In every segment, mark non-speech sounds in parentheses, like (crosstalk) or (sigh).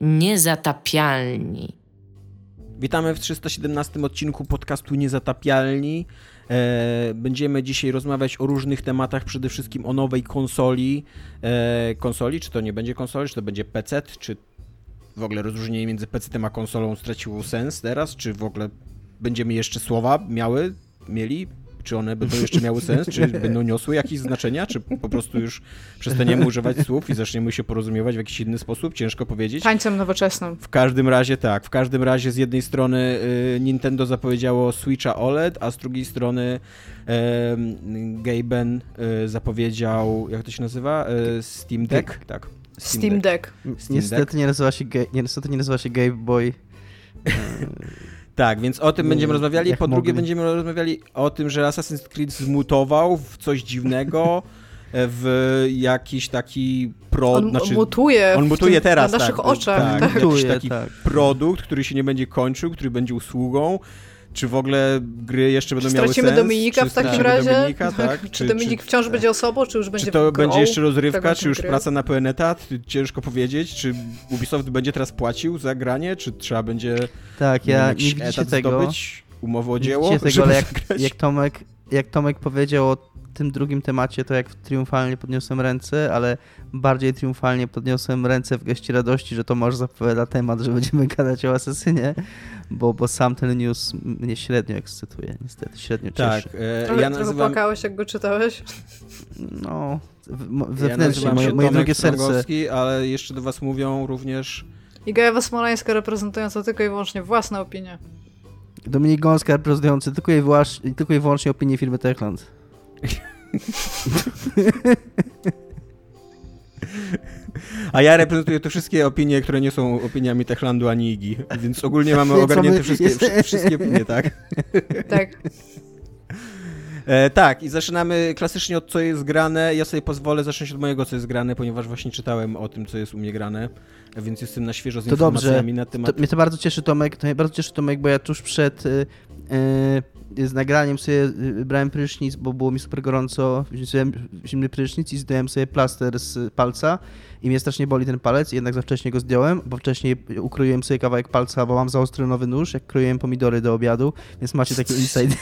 Niezatapialni. Witamy w 317 odcinku podcastu Niezatapialni. E, będziemy dzisiaj rozmawiać o różnych tematach, przede wszystkim o nowej konsoli. E, konsoli, czy to nie będzie konsoli, czy to będzie PC, czy w ogóle rozróżnienie między PC a konsolą straciło sens teraz, czy w ogóle będziemy jeszcze słowa miały, mieli czy one będą jeszcze miały sens? Czy (laughs) będą niosły jakieś znaczenia? Czy po prostu już przestaniemy używać słów i zaczniemy się porozumiewać w jakiś inny sposób? Ciężko powiedzieć. Tańcem nowoczesnym. W każdym razie tak. W każdym razie z jednej strony y, Nintendo zapowiedziało Switcha OLED, a z drugiej strony y, Gaben y, zapowiedział, jak to się nazywa? Steam Deck? Tak. Steam, Steam Deck. Deck. Steam niestety, Deck. Nie nazywa się niestety nie nazywa się Game Boy. (laughs) Tak, więc o tym nie, będziemy rozmawiali. Po drugie, będziemy rozmawiali o tym, że Assassin's Creed zmutował w coś dziwnego, (laughs) w jakiś taki produkt. On znaczy, mutuje. On mutuje teraz. Na naszych tak, oczach. Tak, tak. Jakiś taki tak. produkt, który się nie będzie kończył, który będzie usługą. Czy w ogóle gry jeszcze będą czy miały stracimy sens? Dominika czy w takim razie? Dominika, tak? Czy, czy Dominik wciąż czy, będzie osobą, czy już będzie Czy to grą, będzie jeszcze rozrywka, czy już gry? praca na pełen etat? Ciężko powiedzieć. Czy Ubisoft będzie teraz płacił za granie, czy trzeba będzie tak, ja nie widzicie tego. zdobyć? umowę o dzieło. Nie tego, ale jak, jak, Tomek, jak Tomek powiedział o tym drugim temacie, to jak triumfalnie podniosłem ręce, ale bardziej triumfalnie podniosłem ręce w geście radości, że to może zapowiada temat, że będziemy gadać o asesynie, bo, bo sam ten news mnie średnio ekscytuje, niestety, średnio tak, cieszy. E, trochę, ja nazywam... trochę płakałeś, jak go czytałeś? No, wewnętrznie, ja moje, moje drugie serce. ale jeszcze do was mówią również... I Gaja Smoleńska reprezentująca tylko i wyłącznie własne opinie. Dominik Gąska reprezentujący tylko i, wyłącznie, tylko i wyłącznie opinię firmy Techland. (laughs) A ja reprezentuję te wszystkie opinie, które nie są opiniami Techlandu ani IGI, więc ogólnie mamy ogarnięte wszystkie, wszystkie opinie, tak? Tak. E, tak, i zaczynamy klasycznie od co jest grane. Ja sobie pozwolę zacząć od mojego, co jest grane, ponieważ właśnie czytałem o tym, co jest u mnie grane, więc jestem na świeżo z to informacjami dobrze. na temat. To, mnie to bardzo cieszy, Tomek, to mnie bardzo cieszy, Tomek, bo ja tuż przed y, y, z nagraniem sobie y, brałem prysznic, bo było mi super gorąco, wziąłem zimny prysznic i zdjąłem sobie plaster z palca i mnie strasznie boli ten palec, jednak za wcześnie go zdjąłem, bo wcześniej ukroiłem sobie kawałek palca, bo mam za nowy nóż, jak kroiłem pomidory do obiadu, więc macie takie inside,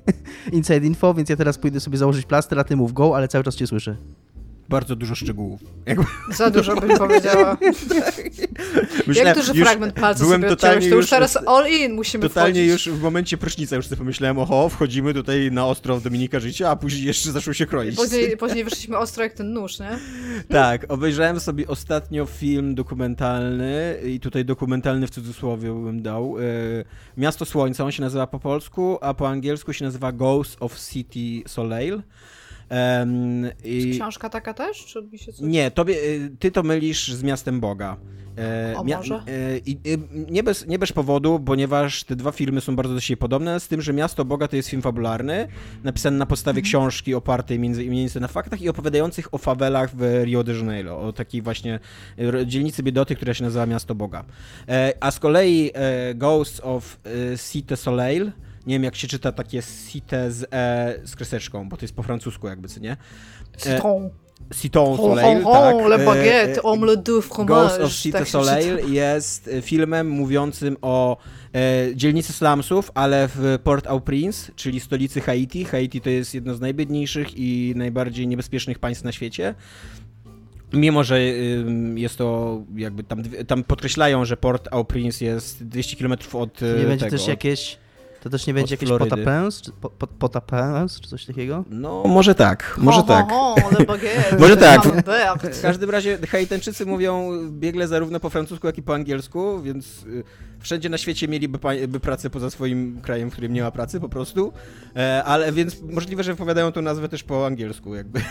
(laughs) inside info, więc ja teraz pójdę sobie założyć plaster, a ty mów go, ale cały czas cię słyszę bardzo dużo szczegółów. Jakby... Za dużo bym powiedziała. Myślę, (laughs) Jak duży fragment palca byłem sobie totalnie to już teraz all in musimy Totalnie wchodzić. już w momencie prysznica już sobie pomyślałem, oho, wchodzimy tutaj na ostro w Dominika życia, a później jeszcze zaczął się kroić. Później, później wyszliśmy ostro jak ten nóż, nie? Tak, obejrzałem sobie ostatnio film dokumentalny i tutaj dokumentalny w cudzysłowie bym dał. E, Miasto Słońca, on się nazywa po polsku, a po angielsku się nazywa Ghost of City Soleil. Um, i... książka taka też? Czy mi się coś... Nie, tobie, y, ty to mylisz z Miastem Boga. E, o, może? E, I, nie, bez, nie bez powodu, ponieważ te dwa filmy są bardzo do siebie podobne, z tym, że Miasto Boga to jest film fabularny, napisany na podstawie mhm. książki opartej między innymi na faktach i opowiadających o fawelach w Rio de Janeiro, o takiej właśnie dzielnicy biedoty, która się nazywa Miasto Boga. E, a z kolei Ghosts of Cité Soleil nie wiem jak się czyta takie cite z, e, z kreseczką, bo to jest po francusku jakby, co nie? E. Citron Soleil, oh, tak. Le baguette, e, le de fromage. Ghost of Cité tak Soleil jest filmem mówiącym o e, dzielnicy slumsów, ale w Port-au-Prince, czyli stolicy Haiti. Haiti to jest jedno z najbiedniejszych i najbardziej niebezpiecznych państw na świecie. Mimo, że jest to jakby tam, tam podkreślają, że Port-au-Prince jest 200 km od Nie będzie tego, też jakieś to też nie będzie jakieś potapens, czy, po, po, potapens, czy coś takiego? No, może tak, może ho, tak. Ho, ho, (laughs) może tak. W każdym razie Haitańczycy mówią biegle zarówno po francusku, jak i po angielsku, więc y, wszędzie na świecie mieliby by pracę poza swoim krajem, w którym nie ma pracy po prostu, e, ale więc możliwe, że wypowiadają tę nazwę też po angielsku jakby. (laughs)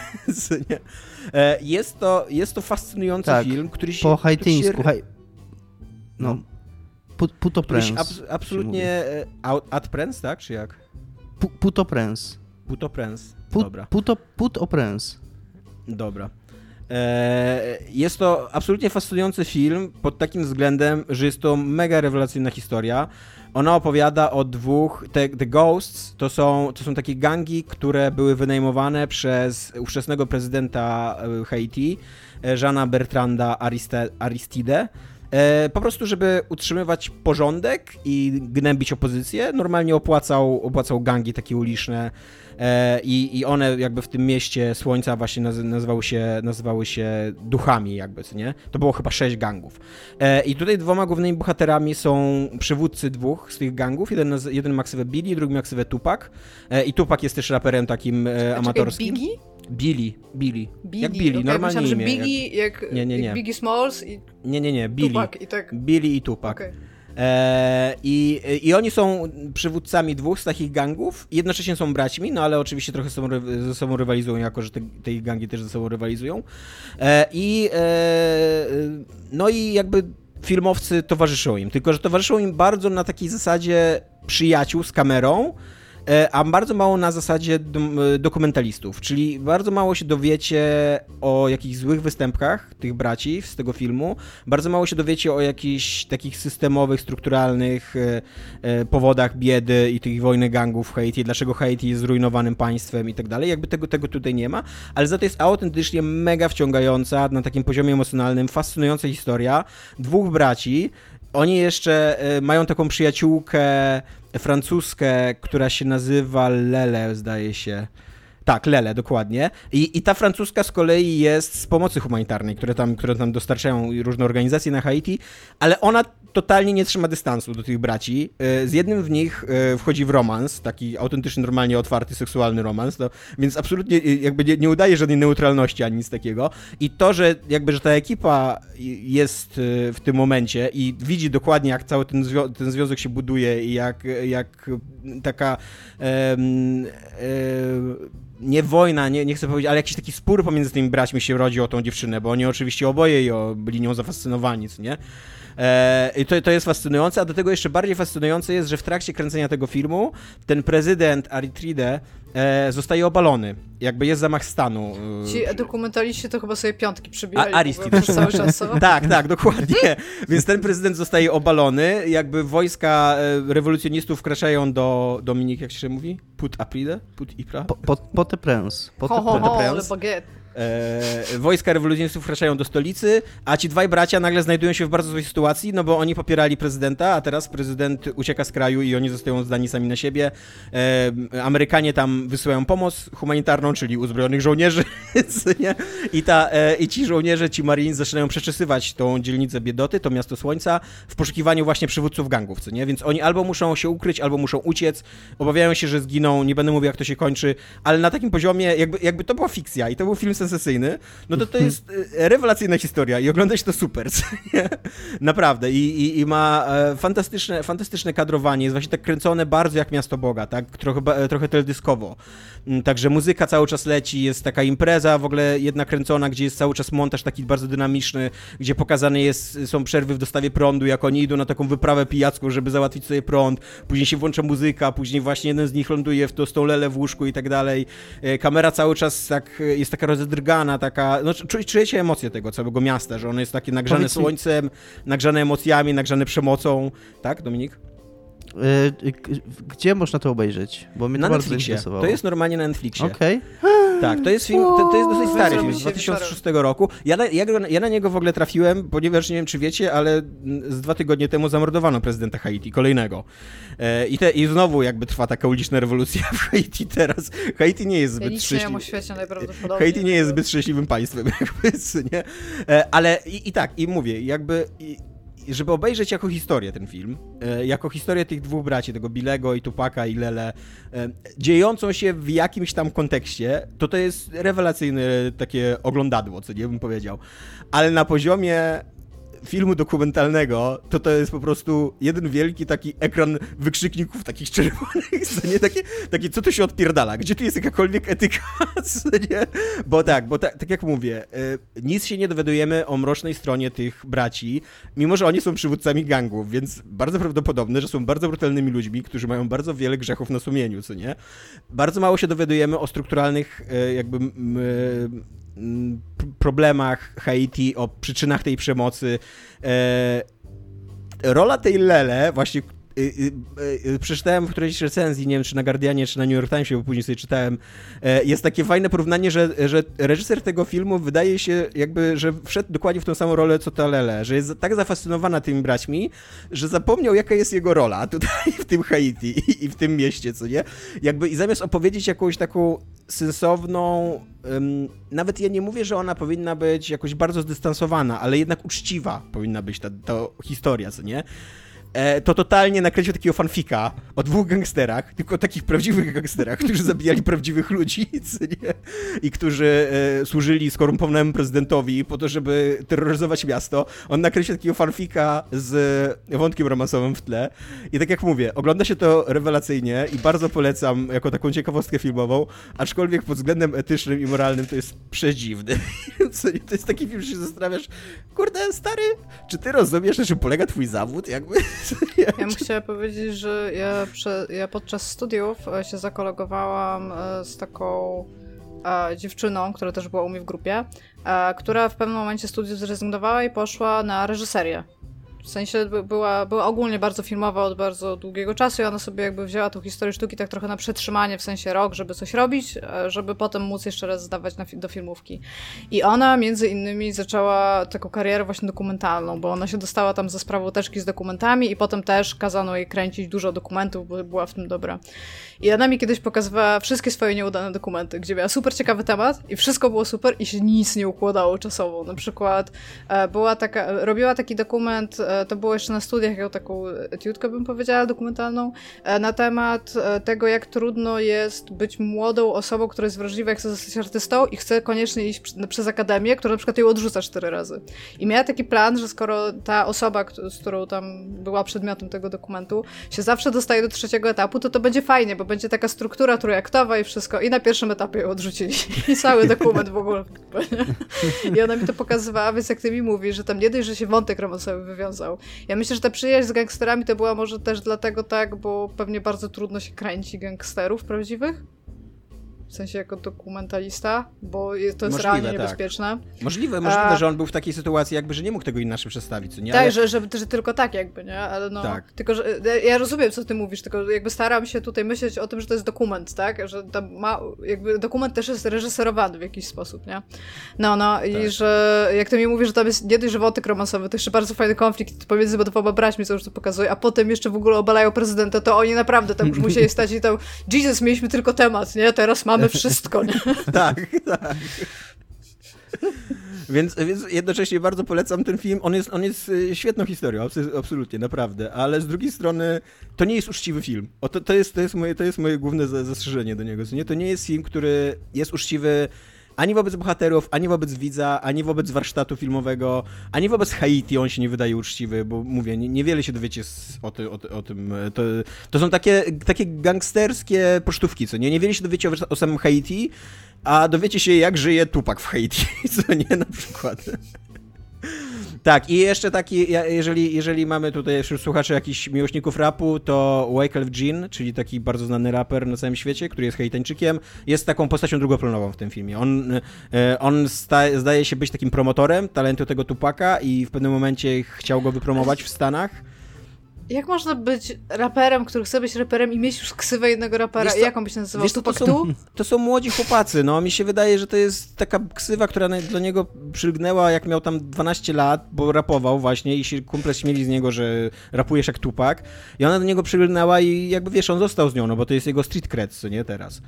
E, jest, to, jest to fascynujący tak, film, który się... po haitińsku. Się... No. Putoprens. Abs absolutnie e, adprens, tak? Czy jak? Putoprens. Putoprens. Dobra. Puto, putoprens. Dobra. E, jest to absolutnie fascynujący film pod takim względem, że jest to mega rewelacyjna historia. Ona opowiada o dwóch. Te, the Ghosts to są, to są takie gangi, które były wynajmowane przez ówczesnego prezydenta e, Haiti, Jeana Bertranda Ariste, Aristide e, po prostu, żeby utrzymywać porządek i gnębić opozycję. Normalnie opłacał, opłacał gangi takie uliczne e, i, i one jakby w tym mieście Słońca właśnie naz, nazywały, się, nazywały się duchami jakby, co nie? To było chyba sześć gangów. E, I tutaj dwoma głównymi bohaterami są przywódcy dwóch z tych gangów. Jeden, jeden ma ksywę Billy, drugi ma ksywę Tupac. E, I Tupac jest też raperem takim e, amatorskim. Biggie? Billy, Billy. Billy. Jak Billy, okay, normalnie myślałem, imię. że Biggie jak, nie, nie, nie. Jak Biggie Smalls i Nie, nie, nie, Billy. Tupac i tak. Billy i Tupac. Okay. E, i, I oni są przywódcami dwóch z takich gangów, jednocześnie są braćmi, no ale oczywiście trochę są, ze sobą rywalizują, jako że te, te ich gangi też ze sobą rywalizują. E, I e, no i jakby filmowcy towarzyszą im, tylko że towarzyszą im bardzo na takiej zasadzie przyjaciół z kamerą, a bardzo mało na zasadzie e, dokumentalistów, czyli bardzo mało się dowiecie o jakichś złych występkach tych braci z tego filmu, bardzo mało się dowiecie o jakichś takich systemowych, strukturalnych e, powodach biedy i tych wojny gangów w Haiti, dlaczego Haiti jest zrujnowanym państwem i tak dalej, jakby tego, tego tutaj nie ma, ale za to jest autentycznie mega wciągająca na takim poziomie emocjonalnym, fascynująca historia dwóch braci, oni jeszcze mają taką przyjaciółkę francuskę, która się nazywa Lele, zdaje się. Tak, Lele, dokładnie. I, I ta francuska z kolei jest z pomocy humanitarnej, które tam, które tam dostarczają różne organizacje na Haiti, ale ona totalnie nie trzyma dystansu do tych braci. E, z jednym w nich e, wchodzi w romans, taki autentycznie, normalnie otwarty, seksualny romans, no, więc absolutnie e, jakby nie, nie udaje żadnej neutralności ani nic takiego. I to, że jakby, że ta ekipa jest w tym momencie i widzi dokładnie, jak cały ten, zwią ten związek się buduje i jak, jak taka nie wojna, nie, nie chcę powiedzieć, ale jakiś taki spór pomiędzy tymi braćmi się rodzi o tą dziewczynę, bo oni oczywiście oboje byli nią zafascynowani, nie? E, I to, to jest fascynujące, a do tego jeszcze bardziej fascynujące jest, że w trakcie kręcenia tego filmu ten prezydent Aritride e, zostaje obalony. Jakby jest zamach stanu. E, Ci dokumentaliści to chyba sobie piątki przybijali. A, Aristide. (laughs) cały czas. tak, tak, dokładnie. (laughs) Więc ten prezydent zostaje obalony, jakby wojska rewolucjonistów wkraczają do Dominik, jak się mówi? Put Apride? Put Ipra? Po, po, po te prens. Po te, ho, ho, ho, le baguette. E, wojska rewolucjonistów wkraczają do stolicy, a ci dwaj bracia nagle znajdują się w bardzo złej sytuacji, no bo oni popierali prezydenta, a teraz prezydent ucieka z kraju i oni zostają zdani sami na siebie. E, Amerykanie tam wysyłają pomoc humanitarną, czyli uzbrojonych żołnierzy, (laughs) nie? I, ta, e, I ci żołnierze, ci Marines zaczynają przeczesywać tą dzielnicę Biedoty, to miasto Słońca, w poszukiwaniu właśnie przywódców gangów, co nie? Więc oni albo muszą się ukryć, albo muszą uciec, obawiają się, że zginą, nie będę mówił, jak to się kończy, ale na takim poziomie, jakby, jakby to była fikcja i to był film sensacyjny, no to to jest e, rewelacyjna historia i oglądać to super, (laughs) naprawdę. I, i, I, ma e, fantastyczne, fantastyczne kadrowanie, jest właśnie tak kręcone bardzo jak Miasto Boga, tak? Trochę, e, trochę teledyskowo. Mm, także muzyka cały czas leci, jest taka impreza w ogóle jedna kręcona, gdzie jest cały czas montaż taki bardzo dynamiczny, gdzie pokazane jest, są przerwy w dostawie prądu, jak oni idą na taką wyprawę pijacką, żeby załatwić sobie prąd, później się włącza muzyka, później właśnie jeden z nich ląduje w to, lelę w łóżku i tak dalej. Kamera cały czas tak, jest taka rozedrgana drgana, taka, no czujecie emocje tego całego miasta, że ono jest takie nagrzane Powiedz słońcem, nagrzane emocjami, nagrzane przemocą, tak Dominik? E, gdzie można to obejrzeć? Bo mnie na to bardzo Netflixie. To jest normalnie na Netflixie. Okej. (gasps) Okay. Tak, to jest film, to, to jest dosyć stary film, z 2006 roku. Ja na, ja, ja na niego w ogóle trafiłem, ponieważ nie wiem, czy wiecie, ale z dwa tygodnie temu zamordowano prezydenta Haiti, kolejnego. E, i, te, I znowu jakby trwa taka uliczna rewolucja w Haiti teraz. Haiti nie jest zbyt szczęśliwym. Haiti nie jest zbyt szczęśliwym państwem, (laughs) jakby, nie? E, ale i, i tak, i mówię, jakby... I, żeby obejrzeć jako historię ten film, e, jako historię tych dwóch braci, tego Bilego i Tupaka i Lele, e, dziejącą się w jakimś tam kontekście, to to jest rewelacyjne takie oglądadło, co nie bym powiedział. Ale na poziomie filmu dokumentalnego, to to jest po prostu jeden wielki taki ekran wykrzykników takich czerwonych, (laughs) co nie? Takie, takie co tu się odpierdala? Gdzie tu jest jakakolwiek etyka, (laughs) co nie? Bo tak, bo tak, tak jak mówię, y, nic się nie dowiadujemy o mrocznej stronie tych braci, mimo że oni są przywódcami gangów, więc bardzo prawdopodobne, że są bardzo brutalnymi ludźmi, którzy mają bardzo wiele grzechów na sumieniu, co nie? Bardzo mało się dowiadujemy o strukturalnych y, jakby problemach Haiti, o przyczynach tej przemocy. E, rola tej Lele, właśnie y, y, przeczytałem w którejś recenzji, nie wiem czy na Guardianie, czy na New York Timesie, bo później sobie czytałem, e, jest takie fajne porównanie, że, że reżyser tego filmu wydaje się jakby, że wszedł dokładnie w tą samą rolę co Talele, że jest tak zafascynowana tymi braćmi, że zapomniał jaka jest jego rola tutaj w tym Haiti i, i w tym mieście, co nie? Jakby i zamiast opowiedzieć jakąś taką sensowną, um, nawet ja nie mówię, że ona powinna być jakoś bardzo zdystansowana, ale jednak uczciwa powinna być ta, ta historia, co nie? E, to totalnie nakręcił takiego fanfika o dwóch gangsterach, tylko takich prawdziwych gangsterach, którzy zabijali prawdziwych ludzi (laughs) nie? i którzy e, służyli skorumpowanemu prezydentowi po to, żeby terroryzować miasto. On nakręcił takiego fanfika z wątkiem romansowym w tle i tak jak mówię, ogląda się to rewelacyjnie i bardzo polecam jako taką ciekawostkę filmową, aczkolwiek pod względem etycznym i moralnym to jest przedziwny. (laughs) to jest taki film, że się zastanawiasz, kurde, stary, czy ty rozumiesz, na czym polega twój zawód? Jakby ja bym chciała powiedzieć, że ja, prze, ja podczas studiów e, się zakolegowałam e, z taką e, dziewczyną, która też była u mnie w grupie, która w pewnym momencie studiów zrezygnowała i poszła na reżyserię. W sensie była, była ogólnie bardzo filmowa od bardzo długiego czasu i ona sobie jakby wzięła tą historię sztuki tak trochę na przetrzymanie, w sensie rok, żeby coś robić, e, żeby potem móc jeszcze raz zdawać na, do filmówki. I ona między innymi zaczęła taką karierę właśnie dokumentalną, bo ona się dostała tam za sprawą teczki z dokumentami i potem też kazano jej kręcić dużo dokumentów, bo była w tym dobra. I ona mi kiedyś pokazywała wszystkie swoje nieudane dokumenty, gdzie miała super ciekawy temat i wszystko było super i się nic nie układało czasowo. Na przykład e, była taka, robiła taki dokument, e, to było jeszcze na studiach, jako taką etiutkę bym powiedziała, dokumentalną, e, na temat tego, jak trudno jest być młodą osobą, która jest wrażliwa, jak chce zostać artystą i chce koniecznie iść przez akademię, która na przykład ją odrzuca cztery razy. I miała taki plan, że skoro ta osoba, z którą tam była przedmiotem tego dokumentu, się zawsze dostaje do trzeciego etapu, to to będzie fajnie, bo będzie taka struktura trójaktowa i wszystko. I na pierwszym etapie ją odrzucili. I cały dokument w ogóle. I ona mi to pokazywała, więc jak ty mi mówisz, że tam nie dość, że się wątek romansowy wywiązał. Ja myślę, że ta przyjaźń z gangsterami to była może też dlatego tak, bo pewnie bardzo trudno się kręci gangsterów prawdziwych. W sensie jako dokumentalista, bo to jest możliwe, realnie tak. niebezpieczne. Możliwe, możliwe, A... że on był w takiej sytuacji, jakby, że nie mógł tego inaczej przedstawić, co nie? Tak, Ale... że, że, że, tylko tak jakby, nie? Ale no, tak. tylko, że ja rozumiem, co ty mówisz, tylko jakby staram się tutaj myśleć o tym, że to jest dokument, tak? Że tam ma, jakby dokument też jest reżyserowany w jakiś sposób, nie? No, no tak. i że jak ty mi mówisz, że tam jest nie dość, romansowy, to jeszcze bardzo fajny konflikt pomiędzy dwoma braćmi, co już to pokazuje, a potem jeszcze w ogóle obalają prezydenta, to oni naprawdę tam już musieli stać i tam, (laughs) Jesus, mieliśmy tylko temat, nie? Teraz mamy wszystko, nie? (laughs) tak, tak. Więc, więc jednocześnie bardzo polecam ten film. On jest, on jest y, świetną historią, absolutnie, naprawdę. Ale z drugiej strony to nie jest uczciwy film. O, to, to, jest, to, jest moje, to jest moje główne zastrzeżenie do niego. Nie? To nie jest film, który jest uczciwy ani wobec bohaterów, ani wobec widza, ani wobec warsztatu filmowego, ani wobec Haiti on się nie wydaje uczciwy, bo mówię, nie, niewiele się dowiecie o, ty, o, o, tym. To, to są takie, takie gangsterskie pocztówki, co nie? Niewiele się dowiecie o, o samym Haiti, a dowiecie się, jak żyje Tupak w Haiti, (laughs) co nie, na przykład. Tak, i jeszcze taki, jeżeli, jeżeli mamy tutaj wśród słuchaczy jakichś miłośników rapu, to Wyclef Jean, czyli taki bardzo znany raper na całym świecie, który jest hejtańczykiem, jest taką postacią drugoplanową w tym filmie. On, e, on sta, zdaje się być takim promotorem talentu tego Tupaka i w pewnym momencie chciał go wypromować w Stanach jak można być raperem, który chce być raperem i mieć już ksywę jednego rapera? Wiesz, Jak on by się nazywał? Wiesz, to, to, są, to są młodzi chłopacy, no. Mi się wydaje, że to jest taka ksywa, która dla niego przylgnęła, jak miał tam 12 lat, bo rapował właśnie i się kumple śmieli z niego, że rapujesz jak Tupak. I ona do niego przylgnęła i jakby, wiesz, on został z nią, no bo to jest jego street cred, co nie, teraz.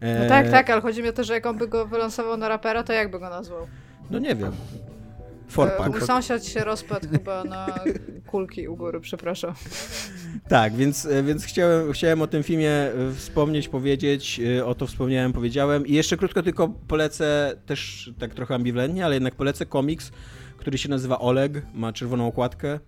No tak, tak, ale chodzi mi o to, że jak on by go wylansował na rapera, to jak by go nazwał? No nie wiem. Forpak. Mój sąsiad się rozpadł chyba na kulki u góry, przepraszam. Tak, więc, e, więc chciałem, chciałem o tym filmie e, wspomnieć, powiedzieć, e, o to wspomniałem, powiedziałem. I jeszcze krótko tylko polecę, też tak trochę ambiwalentnie, ale jednak polecę komiks, który się nazywa Oleg, ma czerwoną okładkę.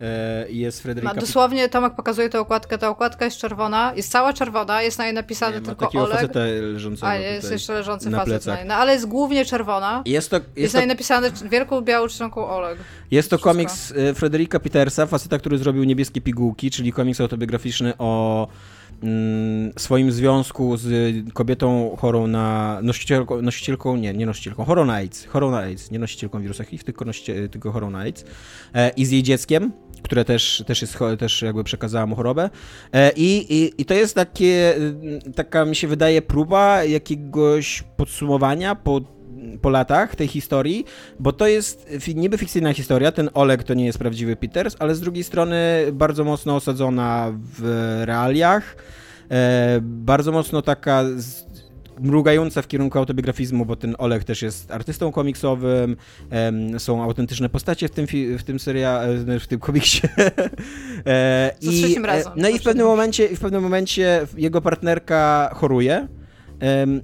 E, jest Fryderyka... Ma, dosłownie Tomek pokazuje tę okładkę, ta okładka jest czerwona, jest cała czerwona, jest na niej napisane nie, tylko takiego Oleg. leżącego A, jest jeszcze leżący na facet na. No ale jest głównie czerwona. Jest, to, jest, jest to... na niej napisane wielką białą czcionką Oleg. Jest to Wszystko. komiks e, Fryderyka Petersa, faceta, który zrobił Niebieskie Pigułki, czyli komiks autobiograficzny o Mm, swoim związku z kobietą chorą na nosicielką, nosicielką nie, nie nosicielką, chorą na AIDS, chorą na AIDS, nie nosicielką wirusa HIV, tylko, nosiciel, tylko chorą na AIDS e, i z jej dzieckiem, które też, też, jest, też jakby przekazała mu chorobę. E, I, i, I to jest takie, taka mi się wydaje próba jakiegoś podsumowania po po latach tej historii, bo to jest niby fikcyjna historia, ten Oleg to nie jest prawdziwy Peters, ale z drugiej strony bardzo mocno osadzona w realiach, e, bardzo mocno taka mrugająca w kierunku autobiografizmu, bo ten Oleg też jest artystą komiksowym, są autentyczne postacie w tym, w tym serialu, w tym komiksie. (laughs) e, i, razem. No i w pewnym momencie, w pewnym momencie jego partnerka choruje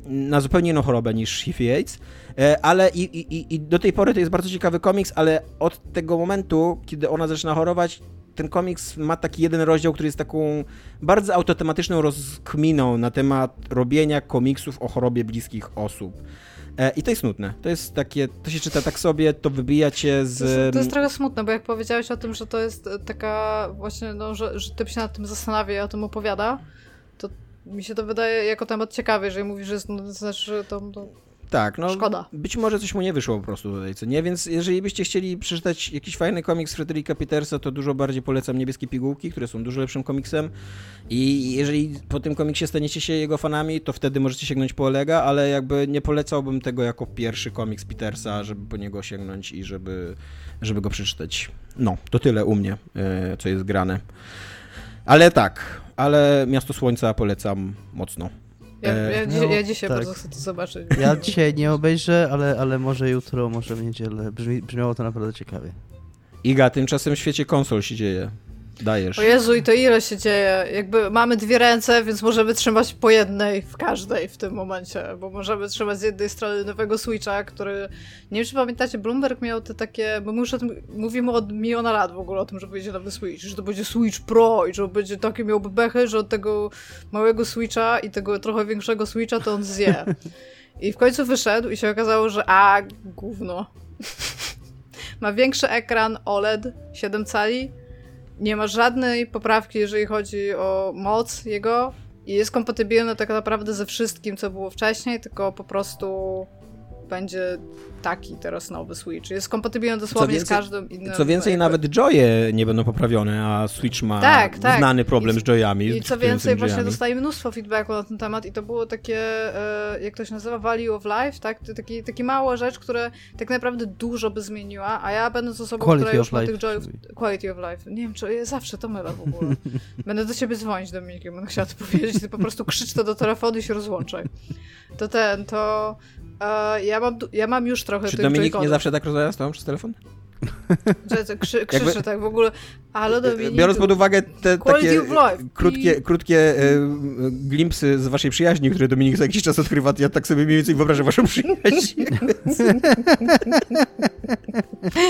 na zupełnie inną chorobę niż HIV AIDS, e, ale i, i, i do tej pory to jest bardzo ciekawy komiks, ale od tego momentu, kiedy ona zaczyna chorować, ten komiks ma taki jeden rozdział, który jest taką bardzo autotematyczną rozkminą na temat robienia komiksów o chorobie bliskich osób. E, I to jest smutne. To jest takie, to się czyta tak sobie, to wybija cię z... To jest, to jest trochę smutne, bo jak powiedziałeś o tym, że to jest taka właśnie, no, że, że typ się nad tym zastanawia i o tym opowiada, to mi się to wydaje jako temat ciekawy, jeżeli mówisz, że jest, no, to znaczy, że to, to tak, no Szkoda. być może coś mu nie wyszło po prostu tutaj, co nie? Więc jeżeli byście chcieli przeczytać jakiś fajny komiks Frederica Petersa, to dużo bardziej polecam Niebieskie Pigułki, które są dużo lepszym komiksem i jeżeli po tym komiksie staniecie się jego fanami, to wtedy możecie sięgnąć po Olega, ale jakby nie polecałbym tego jako pierwszy komiks Petersa, żeby po niego sięgnąć i żeby, żeby go przeczytać. No, to tyle u mnie, e, co jest grane. Ale tak, ale Miasto Słońca polecam mocno. Ja, ja, e, no, ja dzisiaj tak. bardzo chcę to zobaczyć. Ja dzisiaj nie obejrzę, ale, ale może jutro, może w niedzielę. Brzmi, brzmiało to naprawdę ciekawie. Iga, tymczasem w świecie konsol się dzieje. Dajesz. O Jezu, i to ile się dzieje? Jakby mamy dwie ręce, więc możemy trzymać po jednej w każdej w tym momencie, bo możemy trzymać z jednej strony nowego Switcha, który, nie wiem czy pamiętacie, Bloomberg miał te takie, bo my już o tym mówimy od miliona lat w ogóle o tym, że będzie nowy Switch, że to będzie Switch Pro i że będzie takie miałby bechy, że od tego małego Switcha i tego trochę większego Switcha to on zje. I w końcu wyszedł i się okazało, że a, gówno. (laughs) Ma większy ekran OLED, 7 cali, nie ma żadnej poprawki, jeżeli chodzi o moc jego. I jest kompatybilny tak naprawdę ze wszystkim, co było wcześniej, tylko po prostu będzie taki teraz nowy Switch. Jest kompatybilny dosłownie więcej, z każdym innym. Co więcej, jakby... nawet Joye nie będą poprawione, a Switch ma tak, tak. znany problem I, z Joyami. I co więcej, właśnie dostaje mnóstwo feedbacku na ten temat i to było takie, e, jak to się nazywa, value of life, tak? Taki, taki mała rzecz, która tak naprawdę dużo by zmieniła, a ja będąc osobą, quality która już ma tych Joyów... Quality of life. Nie wiem, czy ja zawsze to mylę w ogóle. (laughs) będę do ciebie dzwonić, Dominikiem, będę chciała to (laughs) powiedzieć, ty po prostu krzycz to do telefonu i się rozłączaj. To ten, to Uh, ja, mam, ja mam już trochę Czy Dominik nie zawsze tak rozmawia z tobą przez telefon? (laughs) Że, krzy, krzyczy Jakby, tak w ogóle. Ale Dominik. Biorąc pod uwagę te takie krótkie, krótkie e, glimpsy z waszej przyjaźni, które Dominik za jakiś czas odkrywa, ja tak sobie mniej więcej wyobrażę waszą przyjaźń.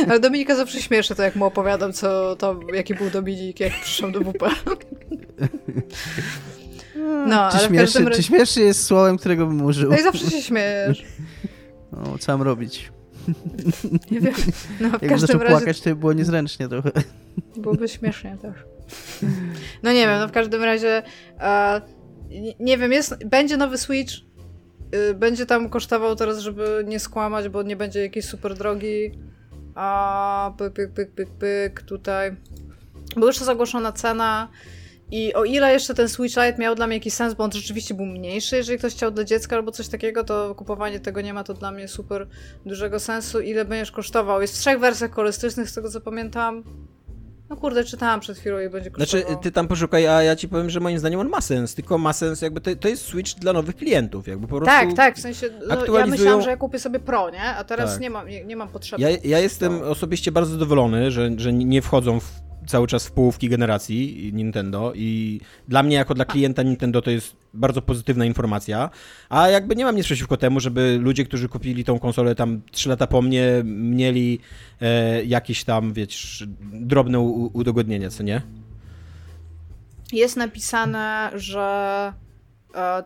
(laughs) Ale Dominika zawsze śmieszy to, jak mu opowiadam, co to, jaki był Dominik, jak przyszedł do WP. (laughs) No, czy, śmieszy, razie... czy śmieszy jest słowem, którego bym użył? No i zawsze się śmiejesz. No, co mam robić? (laughs) Nie wiem. No, w (laughs) Jak każdym razie... płakać, to by było niezręcznie trochę. (laughs) Byłoby śmiesznie też. No nie wiem, no w każdym razie e, nie, wiem, jest, będzie nowy Switch, y, będzie tam kosztował teraz, żeby nie skłamać, bo nie będzie jakiejś super drogi. A pyk, pyk, pyk, pyk, pyk, tutaj. Była jeszcze zagłoszona cena i o ile jeszcze ten Switch Lite miał dla mnie jakiś sens, bo on rzeczywiście był mniejszy, jeżeli ktoś chciał dla dziecka albo coś takiego, to kupowanie tego nie ma to dla mnie super dużego sensu. Ile będziesz kosztował? Jest w trzech wersjach kolorystycznych, z tego co pamiętam. No kurde, czytałam przed chwilą i będzie kosztował. Znaczy, ty tam poszukaj, a ja ci powiem, że moim zdaniem on ma sens, tylko ma sens jakby, to, to jest Switch dla nowych klientów, jakby po prostu Tak, tak, w sensie, no, aktualizują... ja myślałam, że ja kupię sobie Pro, nie? A teraz tak. nie, mam, nie, nie mam potrzeby. Ja, ja jestem osobiście bardzo zadowolony, że, że nie wchodzą w cały czas w połówki generacji Nintendo i dla mnie jako dla klienta Nintendo to jest bardzo pozytywna informacja, a jakby nie mam nic przeciwko temu, żeby ludzie, którzy kupili tą konsolę tam 3 lata po mnie, mieli e, jakieś tam, wiesz, drobne udogodnienia, co nie? Jest napisane, że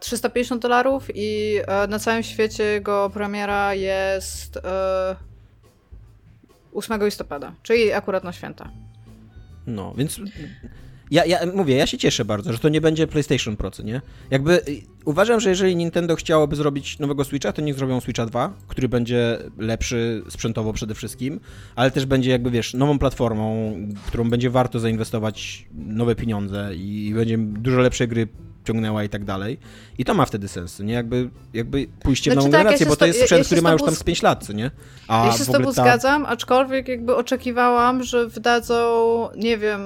350 e, dolarów i e, na całym świecie jego premiera jest 8 e, listopada, czyli akurat na święta. No, więc ja, ja mówię, ja się cieszę bardzo, że to nie będzie PlayStation Pro, nie? Jakby uważam, że jeżeli Nintendo chciałoby zrobić nowego Switcha, to niech zrobią Switcha 2, który będzie lepszy sprzętowo przede wszystkim, ale też będzie jakby, wiesz, nową platformą, którą będzie warto zainwestować nowe pieniądze i będzie dużo lepsze gry ciągnęła i tak dalej. I to ma wtedy sens, nie? Jakby, jakby pójście Znaczy w nową tak, ja generację, się bo to jest ja- sprzęt, ja który ma już tam z- z 5 lat, co nie? A ja się z w ogóle tobą ta- zgadzam, aczkolwiek jakby oczekiwałam, że wydadzą, nie wiem,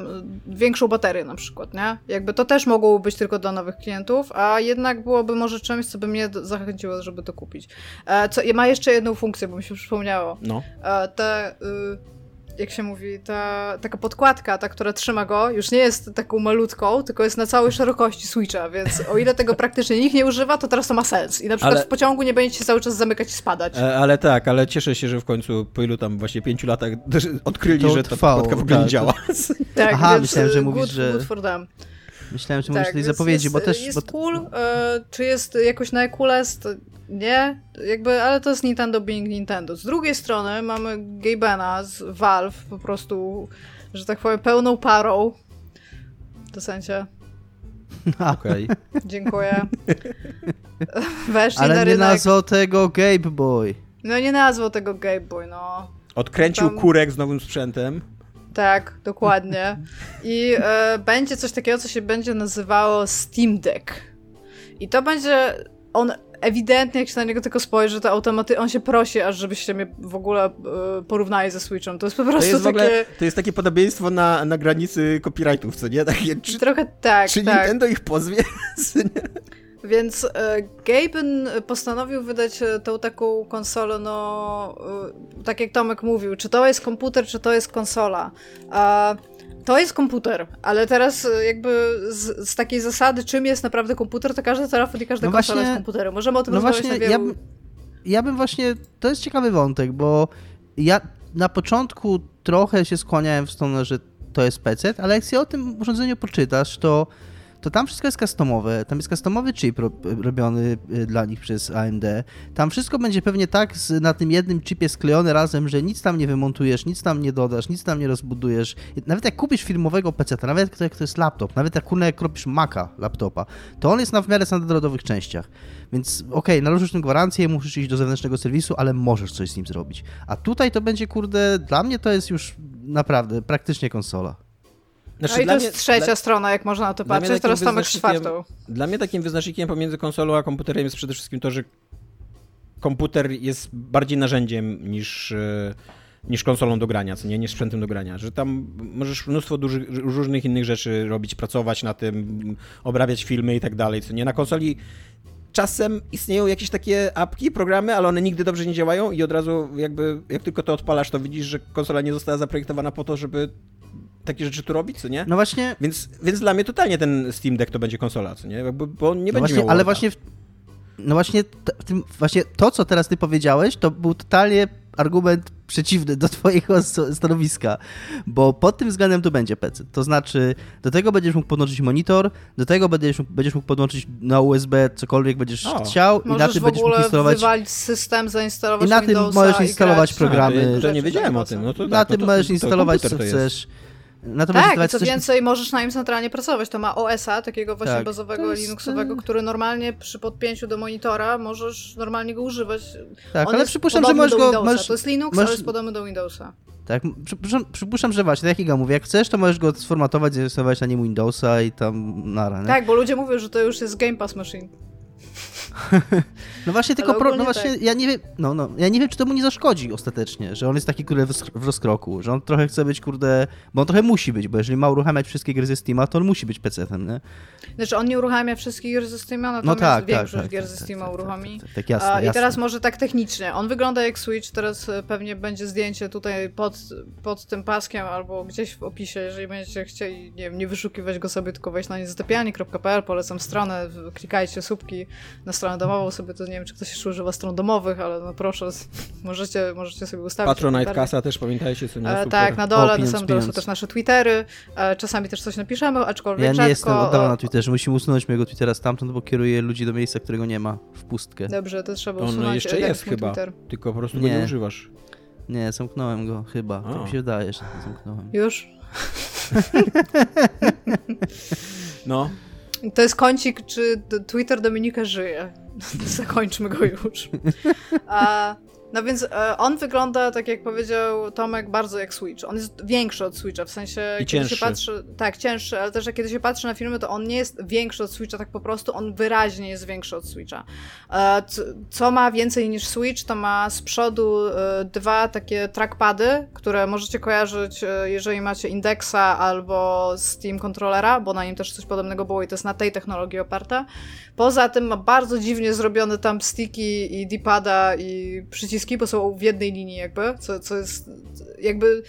większą baterię na przykład, nie? Jakby to też mogłoby być tylko dla nowych klientów, a jednak byłoby może czymś, co by mnie zachęciło, żeby to kupić. E, co, ma jeszcze jedną funkcję, bo mi się przypomniało. No. E, te, y, jak się mówi, ta taka podkładka, ta, która trzyma go, już nie jest taką malutką, tylko jest na całej szerokości Switcha, więc o ile tego praktycznie nikt nie używa, to teraz to ma sens. I na przykład Ale- w pociągu nie będziecie cały czas zamykać i spadać. E, Ale tak, ale cieszę się, że w końcu po ilu tam właśnie pięciu latach (laughs) odkryli, To że ta podkładka w ogóle nie tak. działa. Tak, Aha, więc myślałem, że y, mówisz, good, że- Good for them. Myślałem, że mówisz tej zapowiedzi, jest, bo też... Jest bo... cool, e, czy jest jakoś najcoolest? Nie, jakby, ale to jest Nintendo being Nintendo. Z drugiej strony mamy Gabena z Valve, po prostu, że tak powiem, pełną parą. W sensie, (laughs) Okej. dziękuję. (laughs) Weszli na Ale nie rynek. nazwał tego Gabe Boy. No nie nazwał tego Game Boy, no. Odkręcił Tam- kurek z nowym sprzętem. Tak, dokładnie. I e, będzie coś takiego, co się będzie nazywało Steam Deck. I to będzie on ewidentnie, jak się na niego tylko spojrzy, to automatycznie on się prosi, aż żebyście mnie w ogóle e, porównali ze Switchem. To jest po To prostu jest w takie... ogóle, to jest takie podobieństwo na, na granicy copyrightów, co nie? Takie, czy, Trochę tak, czy tak. Nintendo ich pozwie? (laughs) Więc e, Gaben postanowił wydać e, tą taką konsolę, no e, tak jak Tomek mówił, czy to jest komputer, czy to jest konsola. A to jest komputer, ale teraz jakby z, z takiej zasady, czym jest naprawdę komputer, to każdy telefon i każda No konsola właśnie- jest komputerem. Możemy o tym No rozmawiać właśnie, na ja wielu... bym, ja bym właśnie, to jest ciekawy wątek, bo ja na początku trochę się skłaniałem w stronę, że to jest PC, ale jak sobie o tym urządzeniu poczytasz, to, to tam wszystko jest customowe, tam jest customowy chip ro, robiony y, dla nich przez AMD, tam wszystko będzie pewnie tak na tym jednym chipie sklejone razem, że nic tam nie wymontujesz, nic tam nie dodasz, nic tam nie rozbudujesz. Nawet jak kupisz filmowego PC, nawet jak to jest laptop, nawet jak, kurna, jak robisz Maca laptopa, to on jest na w miarę standardowych częściach. Więc okej, należysz tym gwarancję, musisz iść do zewnętrznego serwisu, ale możesz coś z nim zrobić. A tutaj to będzie, kurde, dla mnie to jest już naprawdę praktycznie konsola. Znaczy, No i to mnie- jest trzecia dla- strona, jak można na to mnie patrzeć, teraz Tomek czwartą. Dla mnie takim wyznacznikiem pomiędzy konsolą a komputerem jest przede wszystkim to, że komputer jest bardziej narzędziem niż, e, niż konsolą do grania, co nie, niż sprzętem do grania, że tam możesz mnóstwo dużych, różnych innych rzeczy robić, pracować na tym, obrabiać filmy i tak dalej, co nie. Na konsoli czasem istnieją jakieś takie apki, programy, ale one nigdy dobrze nie działają i od razu jakby, jak tylko to odpalasz, to widzisz, że konsola nie została zaprojektowana po to, żeby takie rzeczy tu robić, co nie? No właśnie, Więc, więc dla mnie totalnie ten Steam Deck to będzie konsola, co nie? Jakby, bo on nie no będzie właśnie miał ale właśnie, w, no właśnie, t, w tym, właśnie to, co teraz ty powiedziałeś, to był totalnie argument przeciwny do twojego stanowiska, bo pod tym względem to będzie PC. To znaczy, do tego będziesz mógł podłączyć monitor, do tego będziesz, mógł- będziesz mógł podłączyć na USB cokolwiek będziesz O. chciał i na Możesz tym będziesz mógł ogóle instalować wywalić system, zainstalować I na tym Windowsa możesz i instalować grać. programy. A, to, ja- to nie wiedziałem o tym. No to, na tak, tym no to, możesz instalować co chcesz. Na to możesz Tak, co coś- więcej, możesz na nim centralnie pracować. To ma OS-a, takiego właśnie Tak. bazowego, jest, Linuxowego, który normalnie przy podpięciu do monitora możesz normalnie go używać. Tak, On ale jest przypuszczam, że możesz go... Możesz, To jest Linux, możesz- ale jest podobny do Windowsa. tak, przypuszczam, przypuszczam, że właśnie, tak jak ja mówię, jak chcesz, to możesz go sformatować, zainstalować na nim Windowsa i tam nara, nie? Tak, bo ludzie mówią, że to już jest Game Pass Machine. No właśnie, tylko pro, no właśnie, tak. ja nie wiem, no, no, ja nie wiem, czy to mu nie zaszkodzi ostatecznie, że on jest taki, kurde, w rozkroku, że on trochę chce być, kurde, bo on trochę musi być, bo jeżeli ma uruchamiać wszystkie gry ze Steama, to on musi być PC-tem, nie? Znaczy, on nie uruchamia wszystkich gier ze Steama, No natomiast tak, tak, większość tak, gier tak, ze tak, Steama tak, uruchomi. Tak, tak, tak, jasne, A, I jasne. teraz może tak technicznie. On wygląda jak Switch, teraz e, pewnie będzie zdjęcie tutaj pod, pod tym paskiem albo gdzieś w opisie, jeżeli będziecie chcieli, nie wiem, nie wyszukiwać go sobie, tylko wejść na niezatapialni.pl, polecam stronę, klikajcie słupki na stronę domową sobie, to nie wiem, czy ktoś jeszcze używa stron domowych, ale no proszę, możecie, możecie sobie ustawić. Patronite. Kasa też pamiętajcie, co nie E, tak, na O, dole, na pieniądz, samym dole są też nasze Twittery, e, czasami też coś napiszemy, aczkolwiek Ja nie rzadko... jestem od dawna na Twitterze, musimy usunąć mojego Twittera stamtąd, bo kieruję ludzi do miejsca, którego nie ma, w pustkę. Dobrze, to trzeba On usunąć. jeszcze e, jest chyba, Twitter. tylko po prostu go Nie. nie używasz. Nie, zamknąłem go, chyba, O. tak mi się wydaje, że zamknąłem. Już? (laughs) No, To jest kącik, czy Twitter Dominika żyje. (laughs) Zakończmy go już. (laughs) A, no więc e, on wygląda, tak jak powiedział Tomek, bardzo jak Switch. On jest większy od Switcha, w sensie I kiedy cięższy. się patrzy. Tak, cięższy, ale też jak kiedy się patrzy na filmy, to on nie jest większy od Switcha tak po prostu, on wyraźnie jest większy od Switcha. E, co ma więcej niż Switch, to ma z przodu e, dwa takie trackpady, które możecie kojarzyć, jeżeli macie Indexa albo Steam Controllera, bo na nim też coś podobnego było i to jest na tej technologii oparte. Poza tym ma bardzo dziwnie zrobione tam stiki i D-pada i przyciski, bo są w jednej linii jakby, co, co jest jakby...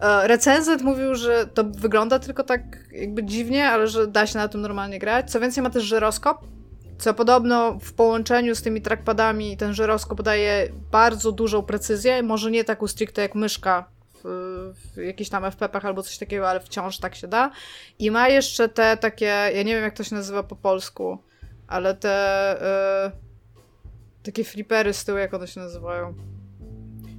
e, Recenzent mówił, że to wygląda tylko tak jakby dziwnie, ale że da się na tym normalnie grać. Co więcej ma też żyroskop, co podobno w połączeniu z tymi trackpadami ten żyroskop daje bardzo dużą precyzję, może nie taką stricte jak myszka w, w jakichś tam FPP-ach albo coś takiego, ale wciąż tak się da. I ma jeszcze te takie, ja nie wiem jak to się nazywa po polsku, ale te y, takie flipery z tyłu, jak one się nazywają.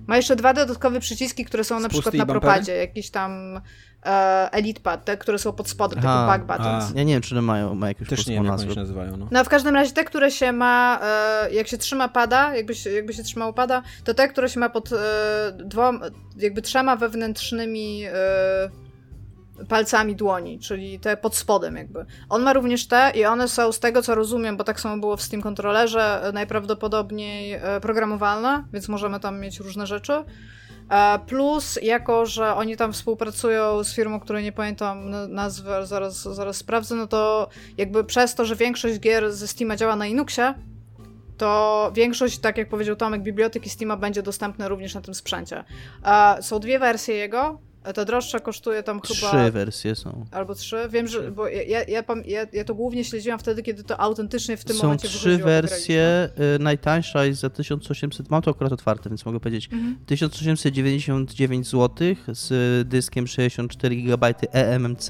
Ma jeszcze dwa dodatkowe przyciski, które są na Spusty przykład na bumpery? propadzie, jakiś tam e, Elite Pad, te, które są pod spodem, takie Aha, back buttons. a. Ja nie wiem, czy one mają, ma jakąś Też nie wiem, jak się nazywają. No. No w każdym razie te, które się ma, e, jak się trzyma pada, jakby się, jakby się trzymało pada, to te, które się ma pod e, dwoma, jakby trzema wewnętrznymi e, palcami dłoni, czyli te pod spodem jakby. On ma również te i one są z tego co rozumiem, bo tak samo było w Steam Controllerze, e, najprawdopodobniej e, programowalne, więc możemy tam mieć różne rzeczy. E, Plus, jako że oni tam współpracują z firmą, której nie pamiętam nazwy, ale zaraz, zaraz sprawdzę, no to jakby przez to, że większość gier ze Steama działa na Linuxie, to większość, tak jak powiedział Tomek, biblioteki Steama będzie dostępna również na tym sprzęcie. Są dwie wersje jego. E, Ta droższa kosztuje tam chyba... Trzy wersje są. Albo trzy. Wiem, że. Bo ja, ja, ja, ja, to głównie śledziłam wtedy, kiedy to autentycznie w tym Są momencie trzy wychodziło, bo wersje. y, Najtańsza jest za 1800, mam to akurat otwarte, więc mogę powiedzieć. Mhm. 1899 zł z dyskiem 64 GB eMMC.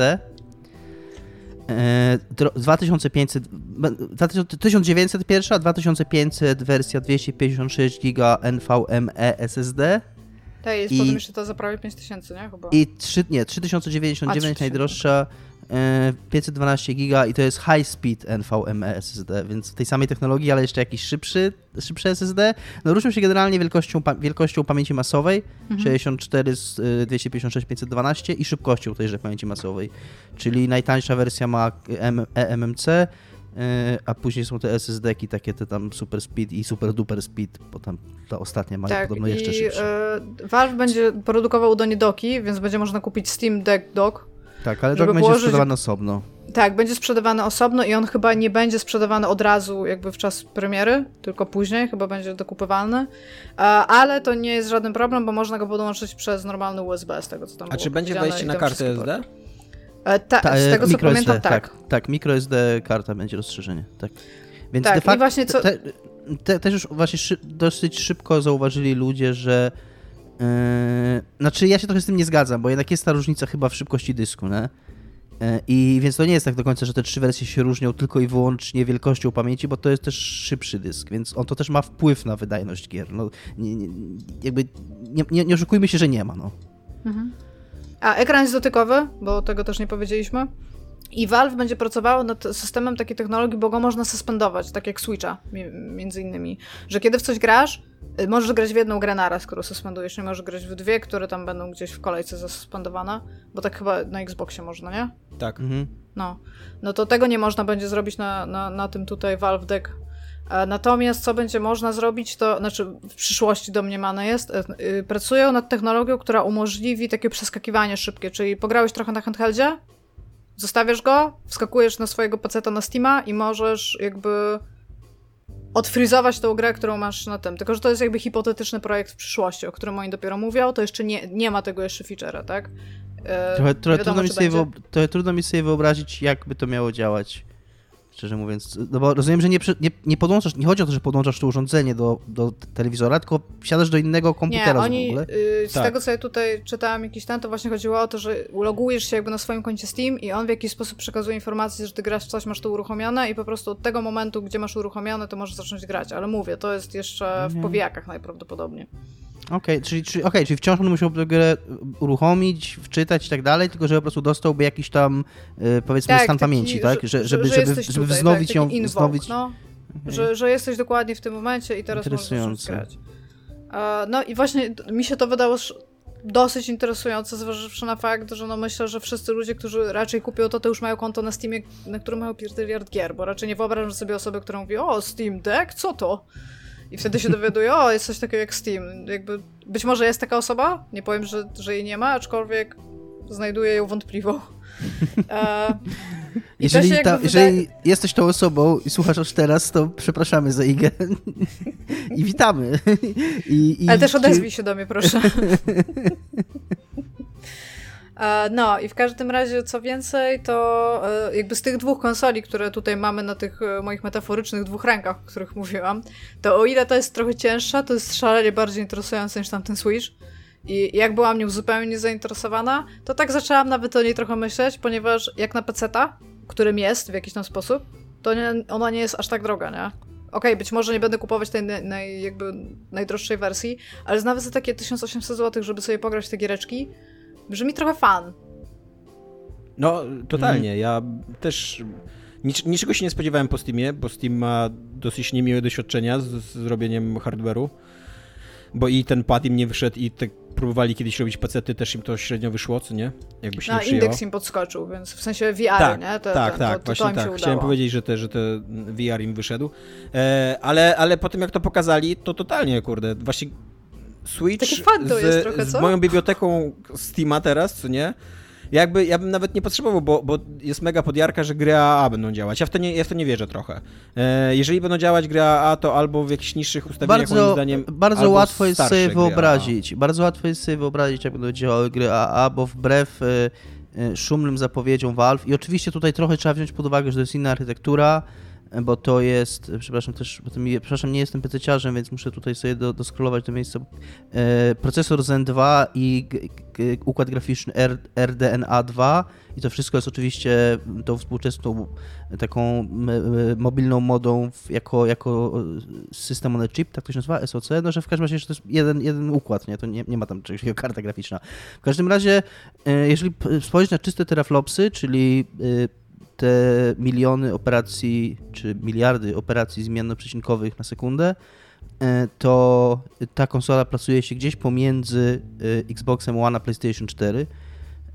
E, dro- 2500, b- 2000 1900 pierwsza, 2500 wersja 256 GB NVMe SSD Tak, jest I- potem jeszcze to za prawie 5000, nie? Chyba. i 3, nie, 3099 A, 3000. najdroższa, e, 512 GB i to jest high speed NVMe SSD, więc tej samej technologii, ale jeszcze jakiś szybszy, szybszy SSD. No różnią się generalnie wielkością, wielkością pamięci masowej, Mhm. 64 z y, 256 512 i szybkością tejże pamięci masowej. Czyli najtańsza wersja ma eMMC, a później są te SSD-ki, takie te tam super speed i super duper speed, bo tam ta ostatnia ma tak, podobno jeszcze szybsze. e, Valve będzie produkował do nie doki, więc będzie można kupić Steam Deck Dock. tak, ale to żeby będzie położyć- sprzedawany osobno. Tak, będzie sprzedawany osobno i on chyba nie będzie sprzedawany od razu jakby w czas premiery, tylko później, chyba będzie dokupywalny. E, ale to nie jest żaden problem, bo można go podłączyć przez normalny USB z tego co tam A było czy będzie wejście na kartę SD? E, ta, Ta, z e, tego co pamiętam, SD, tak. tak. Tak, microSD karta będzie rozszerzenie, tak. Więc Tak, de i facto właśnie co- te, te, też już właśnie szy, dosyć szybko zauważyli ludzie, że yy, znaczy ja się trochę z tym nie zgadzam, bo jednak jest ta różnica chyba w szybkości dysku, nie? I więc to nie jest tak do końca, że te trzy wersje się różnią tylko i wyłącznie wielkością pamięci, bo to jest też szybszy dysk, więc on to też ma wpływ na wydajność gier. No, nie, nie, jakby nie, nie, nie oszukujmy się, że nie ma, no. A ekran jest dotykowy, bo tego też nie powiedzieliśmy. I Valve będzie pracowało nad systemem takiej technologii, bo go można suspendować, tak jak Switcha mi- między innymi. Że kiedy w coś grasz, y, możesz grać w jedną grę naraz, którą suspendujesz, nie możesz grać w dwie, które tam będą gdzieś w kolejce zasuspendowane, bo tak chyba na Xboxie można, nie? Tak. Mhm. No. No to tego nie można będzie zrobić na, na, na tym tutaj Valve Deck. Natomiast co będzie można zrobić, to znaczy w przyszłości domniemane jest, e, y, pracują nad technologią, która umożliwi takie przeskakiwanie szybkie, czyli pograłeś trochę na handheldzie, zostawiasz go, wskakujesz na swojego peceta na Steama i możesz jakby odfrizować tą grę, którą masz na tym. Tylko, że to jest jakby hipotetyczny projekt w przyszłości, o którym oni dopiero mówią, to jeszcze nie, nie ma tego jeszcze feature'a, tak? E, Trochę, trochę, wiadomo, trudno mi sobie będzie. trudno mi sobie wyobrazić, jakby to miało działać. Szczerze mówiąc. No bo rozumiem, że nie, nie, nie podłączasz, nie chodzi o to, że podłączasz to urządzenie do, do telewizora, tylko wsiadasz do innego komputera Nie, w oni, ogóle. y, z Tak. tego co ja tutaj czytałam jakiś ten, to właśnie chodziło o to, że logujesz się jakby na swoim koncie Steam i on w jakiś sposób przekazuje informację, że ty grasz w coś, masz to uruchomione i po prostu od tego momentu, gdzie masz uruchomione, to możesz zacząć grać. Ale mówię, to jest jeszcze w Mhm. powijakach najprawdopodobniej. Okej, czyli, czyli, okay, czyli wciąż on musiał tę grę uruchomić, wczytać i tak dalej, tylko że po prostu dostałby jakiś tam, y, powiedzmy, Tak, stan taki, pamięci, tak? że- Że, że- żeby, że żeby, żeby tutaj, wznowić tak, ją, invoke, wznowić... No, że, że jesteś dokładnie w tym momencie i teraz możesz grać. E, No i właśnie mi się to wydało dosyć interesujące, zważywszy na fakt, że no myślę, że wszyscy ludzie, którzy raczej kupią to, to już mają konto na Steamie, na którym mają pierdyliard gier, bo raczej nie wyobrażam sobie osoby, która mówi, o, Steam Deck, co to? I wtedy się dowiaduje, o, jest coś takiego jak Steam. Jakby, być może jest taka osoba, nie powiem, że, że jej nie ma, aczkolwiek znajduję ją wątpliwą. (laughs) E, Jeżeli, ta, wydaje- jeżeli jesteś tą osobą i słuchasz aż teraz, to przepraszamy za Igę (laughs) i witamy. (laughs) I, i Ale też odezwij się do mnie, proszę. E, No i w każdym razie, co więcej, to e, jakby z tych dwóch konsoli, które tutaj mamy na tych e, moich metaforycznych dwóch rękach, o których mówiłam, to o ile to jest trochę cięższa, to jest szalenie bardziej interesujące niż tamten Switch. I jak byłam nią zupełnie niezainteresowana, to tak zaczęłam nawet o niej trochę myśleć, ponieważ jak na PC-ta, którym jest w jakiś tam sposób, to nie, ona nie jest aż tak droga, nie? Okej, być może nie będę kupować tej naj, jakby najdroższej wersji, ale nawet za takie 1800 zł, żeby sobie pograć te giereczki, brzmi trochę fan. No, totalnie. Ja też nic, niczego się nie spodziewałem po Steamie, bo Steam ma dosyć niemiłe doświadczenia z, z zrobieniem hardware'u, bo i ten pad im nie wyszedł i tak próbowali kiedyś robić pecety, też im to średnio wyszło, co nie? Jakby się Na nie przyjęło. indeks im podskoczył, więc w sensie VR, tak, nie? Te, tak, ten, tak, to, to, właśnie to tak. Chciałem powiedzieć, że te, że te VR im wyszedł, e, ale, ale po tym jak to pokazali, to totalnie, kurde, właśnie Switch z, jest trochę, z moją biblioteką Steama teraz, co nie? Jakby, ja bym nawet nie potrzebował, bo, bo jest mega podjarka, że gry AAA będą działać. Ja w to nie, ja w to nie wierzę trochę. E, jeżeli będą działać gry AAA, to albo w jakichś niższych ustawieniach, moim Bardzo, zdaniem, bardzo albo łatwo jest sobie wyobrazić. Bardzo łatwo jest sobie wyobrazić, jak będą działały gry AA, bo wbrew y, y, szumnym zapowiedziom Valve i oczywiście tutaj trochę trzeba wziąć pod uwagę, że to jest inna architektura, bo to jest, przepraszam też, bo to mi, przepraszam, nie jestem pececiarzem, więc muszę tutaj sobie do, doskrolować to miejsce. Y, procesor Zen 2 i g, g, układ graficzny R, RDNA 2 i to wszystko jest oczywiście tą współczesną taką mobilną modą jako, jako system on chip, tak to się nazywa, SoC, no że w każdym razie to jest jeden, jeden układ, nie? To nie, nie ma tam czegoś takiego karta graficzna. W każdym razie, e, jeżeli spojrzeć na czyste teraflopsy, czyli e, te miliony operacji, czy miliardy operacji zmiennoprzecinkowych na sekundę, e, to ta konsola plasuje się gdzieś pomiędzy e, Xboxem One a PlayStation 4.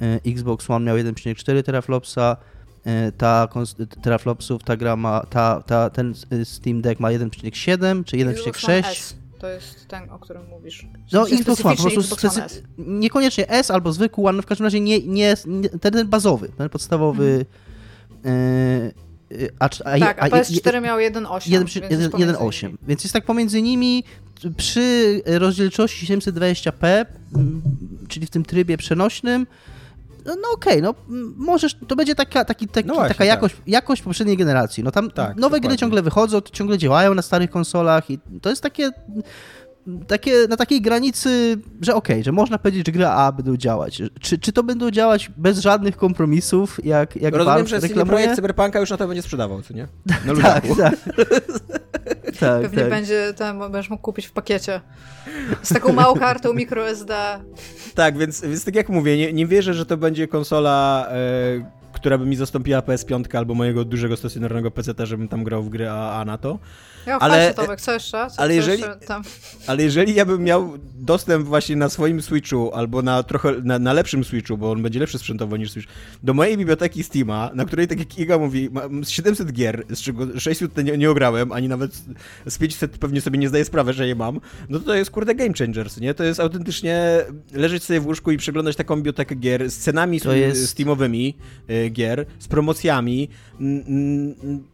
E, Xbox One miał 1,4 teraflopsa, ta teraflopsów, ta gra ma, ta, ta, ten Steam Deck ma 1,7 czy Xbox One 1,6. S. To jest ten, o którym mówisz. No Xbox One, po prostu Xbox One S. niekoniecznie S albo zwykły One, no w każdym razie nie, nie, nie ten, ten bazowy, ten podstawowy. e, a, a, Tak, a a- PS4 miał 1.8. więc jest 1,8. pomiędzy 1,8. nimi. Więc jest tak pomiędzy nimi przy rozdzielczości 720p, mm, czyli w tym trybie przenośnym. No, no okej, no mm, możesz, to będzie taka, taki, taki, No właśnie, taka tak. jakość, jakość poprzedniej generacji. No tam Tak, nowe gry dokładnie. ciągle wychodzą, to ciągle działają na starych konsolach i to jest takie, takie na takiej granicy, że okej, że można powiedzieć, że gry A będą działać. Czy, czy to będą działać bez żadnych kompromisów, jak, jak Rozumiem, Valve że reklamuje? Projekt Cyberpunka już na to będzie sprzedawał, co nie? Na Tak, tak. (laughs) tak, Pewnie tak. będzie, ten będziesz mógł kupić w pakiecie. Z taką małą (laughs) kartą microSD. Tak, więc, więc tak jak mówię, nie, nie wierzę, że to będzie konsola, e, która by mi zastąpiła PS5 albo mojego dużego stacjonarnego PC, żebym tam grał w gry AA na to. Ja, Ale- ale, Tomek, co jeszcze? Co, ale co jeżeli- Jeszcze tam? Ale jeżeli ja bym miał dostęp właśnie na swoim Switchu albo na trochę na, na lepszym Switchu, bo on będzie lepszy sprzętowo niż Switch, do mojej biblioteki Steama, na której tak jak Iga mówi, mam z 700 gier, z czego 600 nie, nie ograłem, ani nawet z 500 pewnie sobie nie zdaję sprawy, że je mam, no to to jest kurde game changers, nie? To jest autentycznie leżeć sobie w łóżku i przeglądać taką bibliotekę gier z cenami jest- Steamowymi y, gier, z promocjami.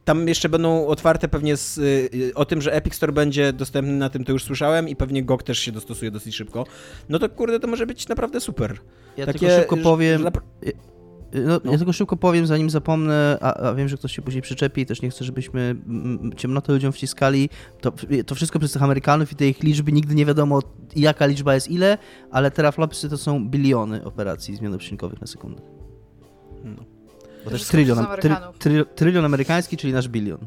Tam jeszcze będą otwarte pewnie z, y, y, o tym, że Epic Store będzie dostępny na tym, to już słyszałem i pewnie GOG też się dostosuje dosyć szybko. No to kurde, to może być naprawdę super. Ja Takie, tylko szybko że- powiem, że napra- No, No. Ja tylko szybko powiem, zanim zapomnę, a, a wiem, że ktoś się później przyczepi też nie chcę, żebyśmy ciemnotę ludziom wciskali. To, to wszystko przez tych Amerykanów i te ich liczby nigdy nie wiadomo, jaka liczba jest ile, ale teraflopsy to są biliony operacji zmianoprzycinkowych na sekundę. No. Bo też trylion, try, try, trylion amerykański, czyli nasz bilion.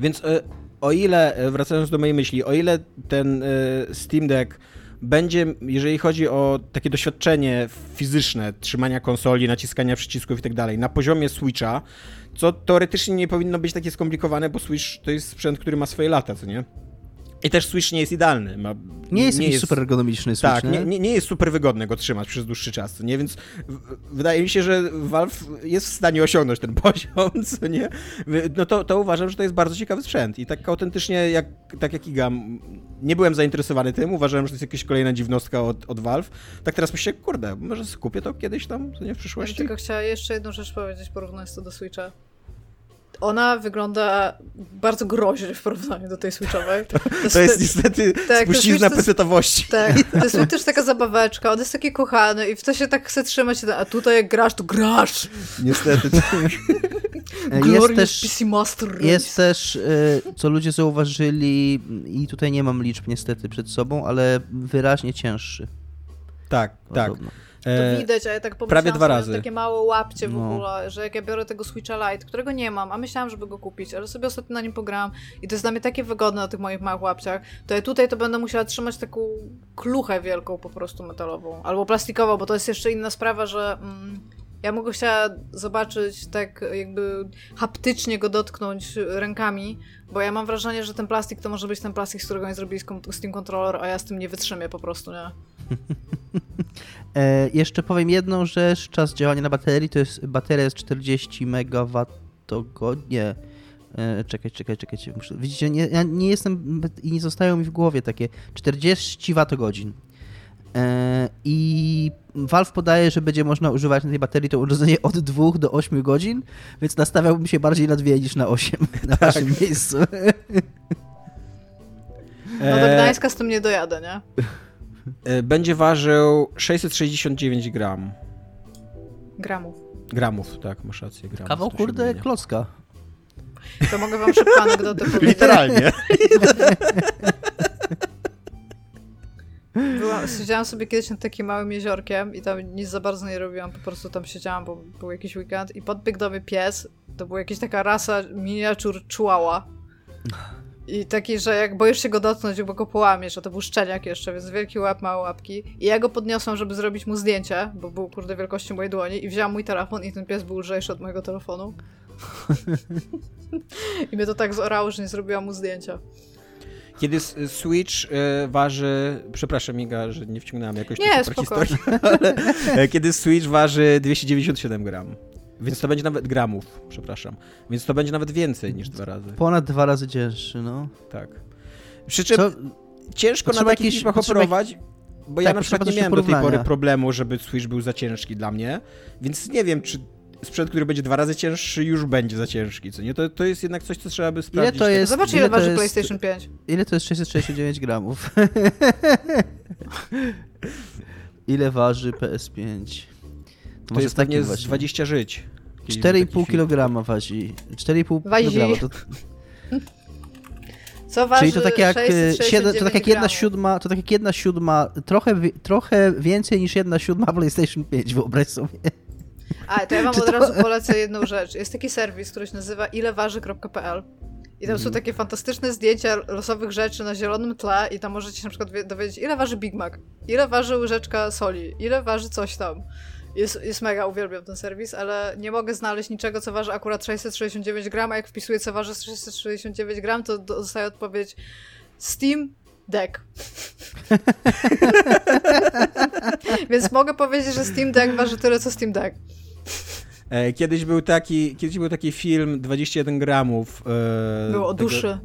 Więc e, o ile, e, wracając do mojej myśli, o ile ten e, Steam Deck będzie, jeżeli chodzi o takie doświadczenie fizyczne, trzymania konsoli, naciskania przycisków i tak dalej, na poziomie Switcha, co teoretycznie nie powinno być takie skomplikowane, bo Switch to jest sprzęt, który ma swoje lata, co nie? I też Switch nie jest idealny. Ma, nie jest, nie jest super ergonomiczny Switch, Tak, nie, nie, nie, jest super wygodny go trzymać przez dłuższy czas, nie? Więc wydaje mi się, że Valve jest w stanie osiągnąć ten (laughs) poziom, co nie? No to, to uważam, że to jest bardzo ciekawy sprzęt i tak autentycznie, jak, tak jak Iga, nie byłem zainteresowany tym, uważałem, że to jest jakaś kolejna dziwnostka od, od Valve. Tak teraz myślę, kurde, może skupię to kiedyś tam, co nie, w przyszłości? Ja tylko chciała jeszcze jedną rzecz powiedzieć, porównując to do Switcha ona wygląda bardzo groźnie w porównaniu do tej Switchowej. To, to, to jest niestety tak, spuścizna pesetowości. Tak, to jest (laughs) też taka zabaweczka, on jest taki kochany i w to się tak chce trzymać, a tutaj jak grasz, to grasz. Niestety (laughs) tak. jest też, PC Master Jest też, y, co ludzie zauważyli, i tutaj nie mam liczb niestety przed sobą, ale wyraźnie cięższy. Tak, tak. To e, widać, a ja tak pomyślałam, prawie dwa razy. takie małe łapcie w no. ogóle, że jak ja biorę tego Switcha Lite, którego nie mam, a myślałam, żeby go kupić, ale sobie ostatnio na nim pograłam i to jest dla mnie takie wygodne na tych moich małych łapciach, to ja tutaj to będę musiała trzymać taką kluchę wielką po prostu metalową, albo plastikową, bo to jest jeszcze inna sprawa, że mm, ja mogę chciała zobaczyć tak jakby haptycznie go dotknąć rękami, bo ja mam wrażenie, że ten plastik to może być ten plastik, z którego nie zrobili Steam Controller, a ja z tym nie wytrzymię po prostu, nie? (laughs) e, jeszcze powiem jedną rzecz. Czas działania na baterii to jest bateria jest 40 MWh. Nie. E, czekaj, czekaj, czekajcie. Muszę, widzicie, nie, ja nie jestem i nie zostają mi w głowie takie 40 Wh. E, I Valve podaje, że będzie można używać na tej baterii to urządzenie od 2 do 8 godzin, więc nastawiałbym się bardziej na 2 niż na 8 (laughs) na tak. waszym miejscu. No do Gdańska z tym nie dojadę, nie? E, będzie ważył 669 gram. Gramów. Gramów, tak, masz rację. Gramów, Kawał kurde klocka. To mogę wam szybko anegdotę (laughs) powiedzieć. Literalnie. (laughs) Byłam, siedziałam sobie kiedyś nad takim małym jeziorkiem i tam nic za bardzo nie robiłam, po prostu tam siedziałam, bo był jakiś weekend i podbiegł do mnie pies, to była jakaś taka rasa miniatur chihuahua. I taki, że jak boisz się go dotknąć, bo go połamiesz, a to był szczeniak jeszcze, więc wielki łap, małe łapki. I ja go podniosłam, żeby zrobić mu zdjęcie, bo był kurde wielkości mojej dłoni i wziąłam mój telefon i ten pies był lżejszy od mojego telefonu. (laughs) I mnie to tak zorało, że nie zrobiłam mu zdjęcia. Kiedy Switch waży, przepraszam Miga, że nie wciągnęłam jakoś nie, super historii, (laughs) ale e, kiedy Switch waży 297 gram. Więc to będzie nawet gramów, przepraszam. Więc to będzie nawet więcej niż dwa razy. Ponad dwa razy cięższy, no. Tak. Przy czym Co? ciężko na takich liczbach operować, bo tak, ja na przykład nie miałem do tej pory problemu, żeby Switch był za ciężki dla mnie, więc nie wiem, czy sprzęt, który będzie dwa razy cięższy, już będzie za ciężki, co nie? To, to jest jednak coś, co trzeba by sprawdzić. Ile to jest, Zobacz, ile, (laughs) ile waży jest, PlayStation 5. Ile to jest 669 gramów? ile waży PS5? To, to jest pewnie z 20 żyć. 4,5 kg waży. 4,5 kg. To... Co waży Czyli to tak jak, 7, to tak jak jedna siódma, to tak jak jedna siódma, trochę, trochę więcej niż jedna siódma PlayStation 5, wyobraź sobie. A, to ja wam (laughs) od to... razu polecę jedną rzecz. Jest taki serwis, który się nazywa ileważy.pl i tam są mhm. takie fantastyczne zdjęcia losowych rzeczy na zielonym tle i tam możecie się na przykład dowiedzieć, ile waży Big Mac, ile waży łyżeczka soli, ile waży coś tam. Jest, jest mega, uwielbiam ten serwis, ale nie mogę znaleźć niczego, co waży akurat 669 gram, a jak wpisuję, co waży 669 gram, to dostaję odpowiedź Steam Deck. (laughs) Więc mogę powiedzieć, że Steam Deck waży tyle, co Steam Deck. E, kiedyś był taki, kiedyś był taki film 21 gramów. E, Było o tego, duszy.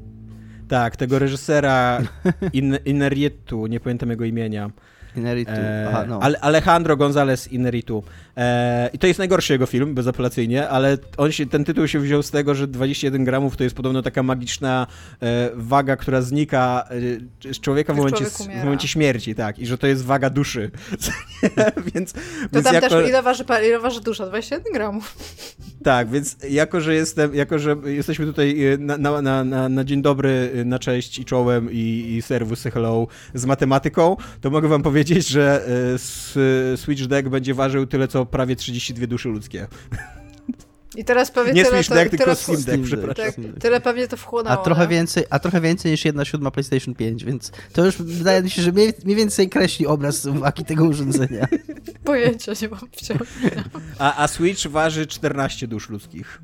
Tak, tego reżysera (laughs) In, Inerietu, nie pamiętam jego imienia. Ineritu. E, Aha, no. Alejandro González Ineritu. E, I to jest najgorszy jego film, bezapelacyjnie, ale on się, ten tytuł się wziął z tego, że 21 gramów to jest podobno taka magiczna e, waga, która znika e, z człowieka w momencie, w momencie śmierci, tak, i że to jest waga duszy. (laughs) więc, to więc tam jako... też ile waży, ile waży dusza? 21 gramów. Tak, więc jako, że jestem, jako, że jesteśmy tutaj e, na, na, na, na dzień dobry, e, na cześć i czołem i, i serwus hello z matematyką, to mogę wam powiedzieć, że Switch Deck będzie ważył tyle, co prawie 32 dusze ludzkie. I teraz pewnie Nie tyle, Switch to, Deck, tylko teraz, Steam Deck, Steam przepraszam. tak, Steam Deck. tyle pewnie to wchłonęło. A trochę, nie? więcej, a trochę więcej niż jedna siódma PlayStation 5, więc to już wydaje mi się, że mniej, mniej więcej kreśli obraz wagi tego urządzenia. Pojęcia nie mam wciąż. A, a Switch waży 14 dusz ludzkich.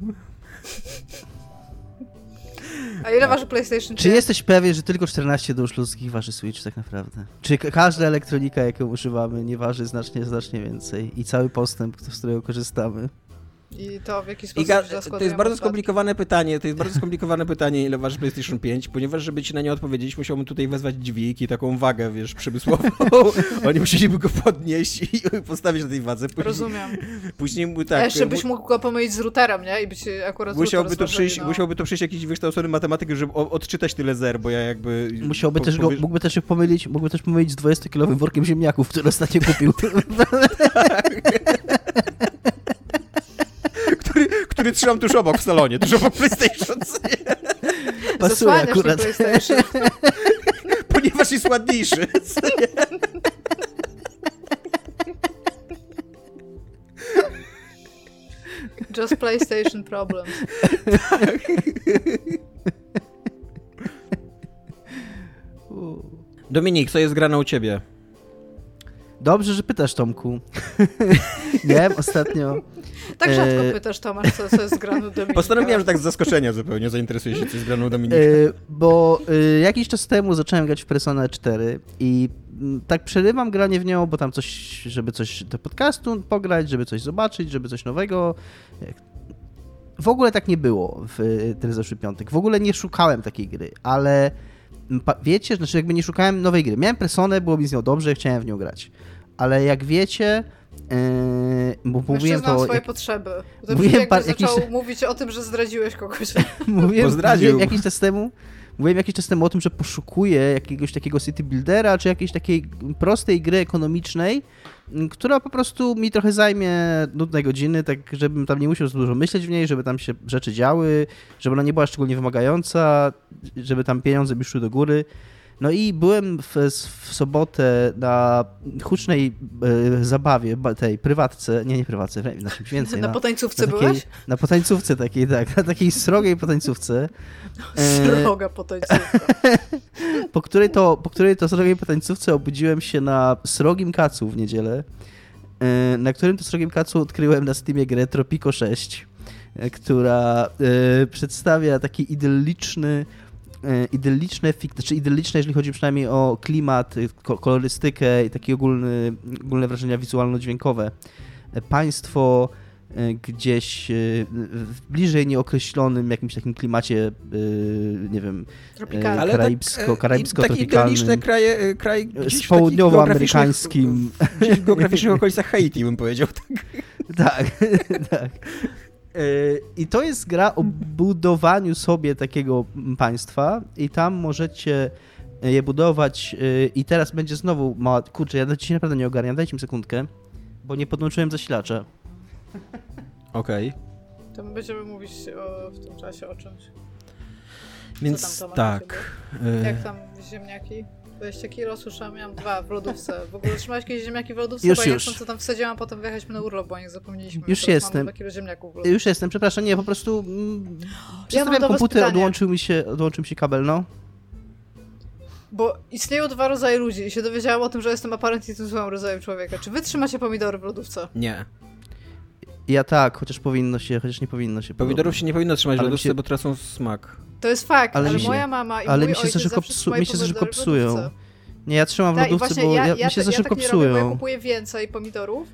A ile waży PlayStation 5? Czy jesteś pewien, że tylko 14 dusz ludzkich waży Switch tak naprawdę? Czy ka- każda elektronika, jaką używamy, nie waży znacznie, znacznie więcej? I cały postęp, z którego korzystamy? I to w jaki sposób Iga, się to jest bardzo skomplikowane pytanie, to jest bardzo skomplikowane pytanie, ile waży PlayStation 5, ponieważ żeby ci na nie odpowiedzieć, musiałbym tutaj wezwać dźwig i taką wagę, wiesz, przemysłową. (laughs) Oni musieliby go podnieść i (laughs) postawić na tej wadze. Później, Rozumiem. Później mu A tak... jeszcze byś mógł go pomylić z routerem, nie? I być akurat Musiałby to, przyjść, no. musiałby to przyjść jakiś wykształcony matematyk, żeby odczytać tyle zer, bo ja jakby... Musiałby po- też go, mógłby też się pomylić, mógłby też pomylić z 20-kilowym workiem ziemniaków, który ostatnio kupił. który, (laughs) który trzymam tuż obok w salonie, tuż obok PlayStation, Pasuje akurat. PlayStation. ponieważ jest ładniejszy. Just PlayStation problems. Dominik, co jest grane u ciebie? Dobrze, że pytasz, Tomku. (laughs) Nie, ostatnio... Tak rzadko E, pytasz, Tomasz, co, co jest grane do Dominika. Postanowiłem, że tak z zaskoczenia zupełnie zainteresuje się, co jest grane u Dominika. E, bo e, jakiś czas temu zacząłem grać w Persona 4 i mm, tak przerywam granie w nią, bo tam coś, żeby coś do podcastu pograć, żeby coś zobaczyć, żeby coś nowego. W ogóle tak nie było w e, ten zeszły piątek. W ogóle nie szukałem takiej gry, ale wiecie, znaczy jakby nie szukałem nowej gry. Miałem Personę, było mi z nią dobrze, chciałem w nią grać. Ale jak wiecie, e, bo mówiłem to... swoje Jak, potrzeby. (laughs) To Mówiłem par- jakby zaczął jakiś- (laughs) mówić o tym, że zdradziłeś kogoś. (laughs) mówiłem, Bo zdradził. mówiłem jakiś czas temu, mówiłem jakiś czas temu o tym, że poszukuję jakiegoś takiego city buildera, czy jakiejś takiej prostej gry ekonomicznej, która po prostu mi trochę zajmie nudne godziny, tak żebym tam nie musiał za dużo myśleć w niej, żeby tam się rzeczy działy, żeby ona nie była szczególnie wymagająca, żeby tam pieniądze mi szły do góry. No i byłem w, w sobotę na hucznej e, zabawie, ba- tej prywatce, nie, nie prywatce, na czymś więcej. Na na- potańcówce na takiej, byłeś? Na potańcówce takiej, tak, na takiej srogiej potańcówce. (laughs) Sroga potańcówka. (laughs) po której to, po której to srogiej potańcówce obudziłem się na srogim kacu w niedzielę, e, na którym to srogim kacu odkryłem na Steamie grę Tropico 6, e, która e, przedstawia taki idylliczny idylliczne, fik- znaczy idylliczne, jeżeli chodzi przynajmniej o klimat, e, ko- kolorystykę i takie ogólny, ogólne wrażenia wizualno-dźwiękowe. E, Państwo e, gdzieś e, w bliżej nieokreślonym jakimś takim klimacie, e, nie wiem, karaibsko- tak, e, i Takie idylliczne kraje, e, kraj gdzieś w takich południowoamerykańskim. Gdzieś w geograficznych okolicach Haiti, bym powiedział. Tak, (laughs) tak. E, (laughs) I to jest gra o budowaniu sobie takiego państwa i tam możecie je budować e, i teraz będzie znowu mała... Kurczę, ja dzisiaj naprawdę nie ogarniam, dajcie mi sekundkę, bo nie podłączyłem zasilacza. Okej. To my będziemy mówić o, w tym czasie o czymś. Więc tak. Jak tam ziemniaki? 20 kilo, słyszałam, miałam dwa w lodówce. W ogóle trzymałeś jakieś ziemniaki w lodówce, Już, bo ja nie już. wiem, co tam wsadziłam, potem wyjechaliśmy na urlop, bo nie zapomnieliśmy. Już Teraz jestem. Mamy 2 kilo ziemniaków w lodówce. Już jestem, przepraszam, nie, po prostu mm, was komputer, odłączył mi, się, odłączył mi się kabel, no. Bo istnieją dwa rodzaje ludzi i się dowiedziałam o tym, że jestem aparentnie tym złym rodzajem człowieka. Czy wy trzymacie pomidory w lodówce? Nie. Ja tak, chociaż powinno się, chociaż nie powinno się. Pomidorów się nie powinno trzymać w lodówce, się- bo tracą smak. To jest fakt, Ale ale, się- moja mama i ale mój mi się ojciec szybko psu- mi się za szybko psują. Nie, ja trzymam w Tak, lodówce, bo ja, ja, mi się za szybko tak nie robię, ja psują. kupuję więcej pomidorów.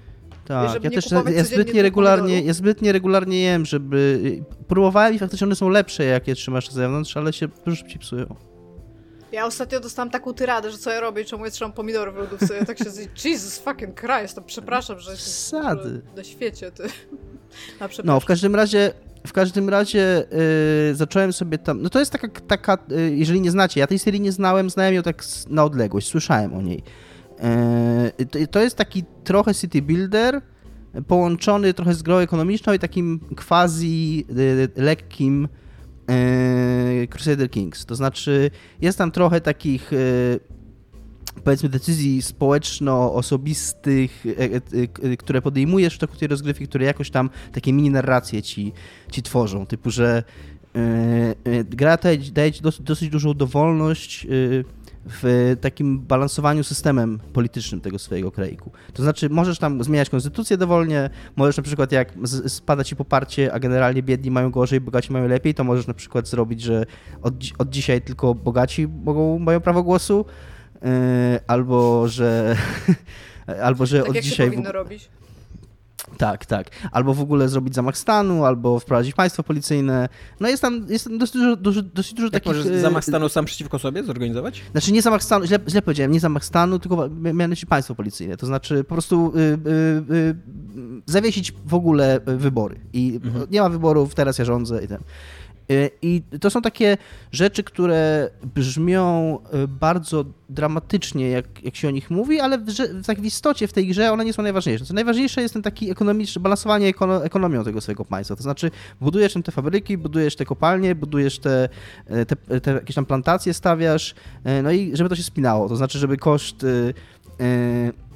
Tak, ja też ja codziennie zbyt dwóch nieregularnie, pomidorów. ja zbyt nieregularnie jem, żeby... Próbowałem i faktycznie one są lepsze, jak je trzymasz na zewnątrz, ale się szybciej psują. Ja ostatnio dostałam taką tyradę, że co ja robię, czemu ja trzymam pomidory w lodówce. Ja tak się z... (laughs) Jesus fucking Christ, to przepraszam, że jestem na świecie, ty. (laughs) No, w każdym razie, w każdym razie yy, zacząłem sobie tam. No to jest taka, taka yy, jeżeli nie znacie, ja tej serii nie znałem, znałem ją tak na odległość, słyszałem o niej. Yy, to, to jest taki trochę city builder, połączony trochę z grą ekonomiczną i takim quasi yy, lekkim yy, Crusader Kings. To znaczy, jest tam trochę takich. Powiedzmy decyzji społeczno-osobistych, e, e, które podejmujesz w toku tej rozgrywki, które jakoś tam takie mini narracje ci, ci tworzą, typu, że gra daje ci dosyć, dosyć dużą dowolność w takim balansowaniu systemem politycznym tego swojego kraju. To znaczy, możesz tam zmieniać konstytucję dowolnie, możesz na przykład, jak spada ci poparcie, a generalnie biedni mają gorzej, bogaci mają lepiej, to możesz na przykład zrobić, że od, od dzisiaj tylko bogaci mogą, mają prawo głosu, albo że. (laughs) albo że tak od jak dzisiaj. Się powinno robić. Tak, tak. Albo w ogóle zrobić zamach stanu, albo wprowadzić państwo policyjne. No jest tam, jest tam dosyć dużo, dużo, dosyć dużo Jak takich... możesz e, zamach stanu sam przeciwko sobie zorganizować? Znaczy nie zamach stanu, źle, źle powiedziałem, nie zamach stanu, tylko mianowicie państwo policyjne. To znaczy po prostu y, y, y, zawiesić w ogóle wybory. I mhm. nie ma wyborów, teraz ja rządzę i ten. Y, I to są takie rzeczy, które brzmią y, bardzo dramatycznie, jak, jak się o nich mówi, ale w, tak w istocie w tej grze one nie są najważniejsze. Co najważniejsze jest ten taki ekonomiczny, balansowanie ekono, ekonomią tego swojego państwa. To znaczy budujesz te fabryki, budujesz te kopalnie, budujesz te, y, te, te jakieś tam plantacje, stawiasz, no i żeby to się spinało. To znaczy, żeby koszt E,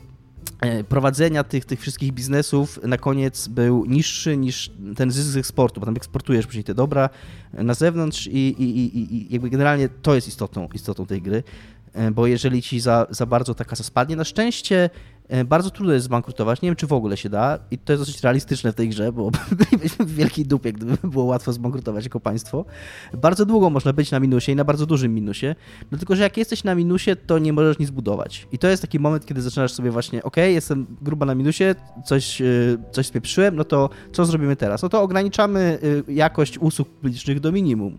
prowadzenia tych, tych wszystkich biznesów na koniec był niższy niż ten zysk z eksportu, bo tam eksportujesz później te dobra na zewnątrz i, i, i, i jakby generalnie to jest istotą, istotą tej gry, e, bo jeżeli ci za, za bardzo ta kasa spadnie, na szczęście E, bardzo trudno jest zbankrutować. Nie wiem, czy w ogóle się da. I to jest dosyć realistyczne w tej grze, bo (laughs) bylibyśmy w wielkiej dupie, gdyby było łatwo zbankrutować jako państwo. Bardzo długo można być na minusie i na bardzo dużym minusie. No tylko, że jak jesteś na minusie, to nie możesz nic budować. I to jest taki moment, kiedy zaczynasz sobie właśnie, ok, jestem grubo na minusie, coś, e, coś spieprzyłem, no to co zrobimy teraz? No to ograniczamy e, jakość usług publicznych do minimum.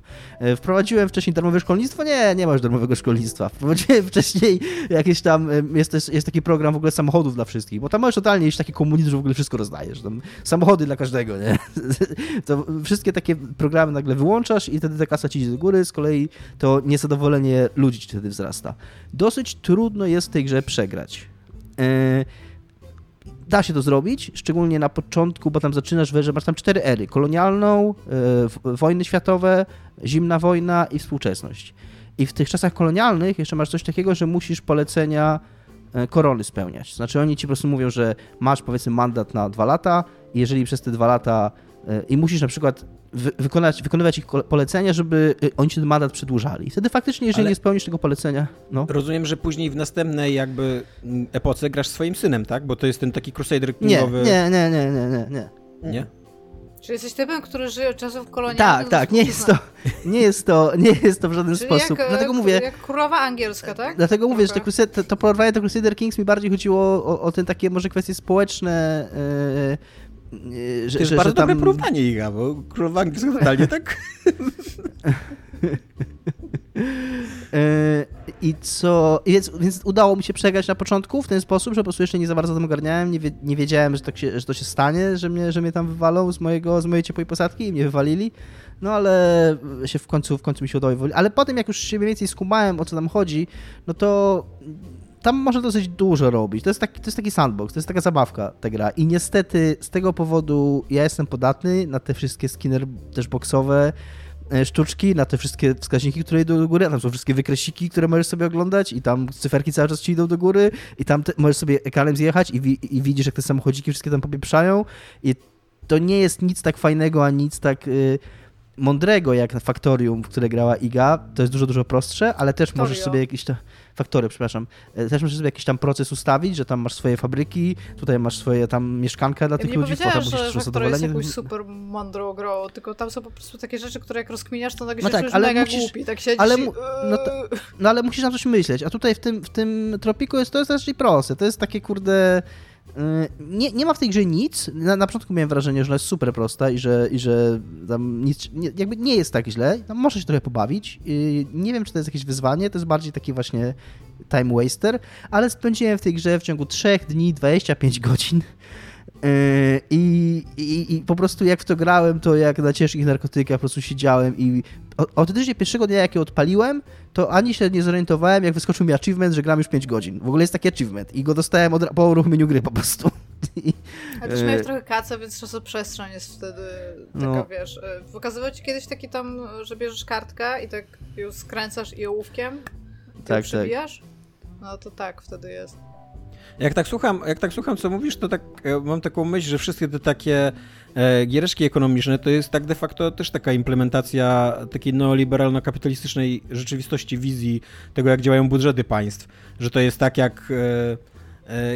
Wprowadziłem wcześniej darmowe szkolnictwo? Nie, nie masz darmowego szkolnictwa. (laughs) Wprowadziłem wcześniej jakieś tam, jest, jest taki program w ogóle samochodów samochodów dla wszystkich, bo tam możesz totalnie iść taki komunizm, że w ogóle wszystko rozdajesz. Tam samochody dla każdego, nie? (laughs) To wszystkie takie programy nagle wyłączasz i wtedy ta kasa ci idzie do góry, z kolei to niezadowolenie ludzi ci wtedy wzrasta. Dosyć trudno jest w tej grze przegrać. E, da się to zrobić, szczególnie na początku, bo tam zaczynasz, że masz tam cztery ery. Kolonialną, e, wojny światowe, zimna wojna i współczesność. I w tych czasach kolonialnych jeszcze masz coś takiego, że musisz polecenia korony spełniać. Znaczy oni ci po prostu mówią, że masz powiedzmy mandat na dwa lata i jeżeli przez te dwa lata e, i musisz na przykład wykonać, wykonywać ich polecenia, żeby e, oni ci ten mandat przedłużali. Wtedy faktycznie, jeżeli Ale nie spełnisz tego polecenia, no. Rozumiem, że później w następnej jakby mm, epoce grasz swoim synem, tak? Bo to jest ten taki Crusader Kingowy... Nie, nie, nie, nie, nie, nie. Nie? Czy jesteś typem, który żyje od czasów kolonialnych? Tak, tak, nie jest, to, nie, jest to, nie jest to w żaden Czyli sposób. Jak, dlatego mówię. Jak królowa angielska, tak? Dlatego mówię, że te to, to porwanie do Crusader Kings mi bardziej chodziło o, o te takie może kwestie społeczne. Yy, yy, że, to jest że, bardzo że tam... dobre porównanie, Iga, bo królowa angielska totalnie (laughs) tak. I co. Więc, więc, udało mi się przegrać na początku w ten sposób, że po prostu jeszcze nie za bardzo tym ogarniałem, nie, nie wiedziałem, że, tak się, że to się stanie, że mnie, że mnie tam wywalą z, mojego, z mojej ciepłej posadki i mnie wywalili. No ale się w końcu, w końcu mi się udało wywalić. Ale potem, jak już się mniej więcej skumałem, o co tam chodzi, no to tam może dosyć dużo robić. To jest, taki, to jest taki sandbox, to jest taka zabawka ta gra. I niestety z tego powodu ja jestem podatny na te wszystkie skinner też boxowe, sztuczki, na te wszystkie wskaźniki, które idą do góry, a tam są wszystkie wykresiki, które możesz sobie oglądać i tam cyferki cały czas ci idą do góry i tam te, możesz sobie ekranem zjechać i, wi i widzisz, jak te samochodziki wszystkie tam popieprzają i to nie jest nic tak fajnego, ani nic tak... Y mądrego jak Faktorium, w które grała Iga, to jest dużo, dużo prostsze, ale też Factorio. możesz sobie jakiś tam... Faktory, przepraszam. E, też możesz sobie jakiś tam proces ustawić, że tam masz swoje fabryki, tutaj masz swoje tam mieszkanka dla ja tych ludzi, potem musisz że zadowolenie. jest jakąś super mądrą grą, tylko tam są po prostu takie rzeczy, które jak rozkminiasz, to nagle no się tak, ale mega musisz, głupi, tak siedzisz ale, i... no, no ale musisz na coś myśleć, a tutaj w tym, w tym Tropiku jest to jest raczej proste, to jest takie kurde nie, nie ma w tej grze nic. Na, na początku miałem wrażenie, że ona jest super prosta i że, i że tam nic, nie, jakby nie jest tak źle. Tam można się trochę pobawić. Y, nie wiem, czy to jest jakieś wyzwanie, to jest bardziej taki właśnie time waster, ale spędziłem w tej grze w ciągu 3 dni 25 godzin. Y, I, i, I, po prostu jak w to grałem, to jak na ciężkich narkotykach po prostu siedziałem i autentycznie pierwszego dnia jak je odpaliłem, to ani się nie zorientowałem, jak wyskoczył mi achievement, że gram już 5 godzin. W ogóle jest taki achievement i go dostałem od, po uruchomieniu gry po prostu. (laughs) A też miałeś trochę kaca, więc czasoprzestrzeń jest wtedy taka, no. wiesz... E, pokazywał ci kiedyś taki tam, że bierzesz kartkę i tak ją skręcasz i ołówkiem tak, przebijasz? Tak. no to tak, wtedy jest. Jak tak słucham, jak tak słucham co mówisz, to tak e, mam taką myśl, że wszystkie te takie e, ekonomiczne to jest tak de facto też taka implementacja takiej neoliberalno-kapitalistycznej rzeczywistości, wizji tego, jak działają budżety państw. Że to jest tak jak... E,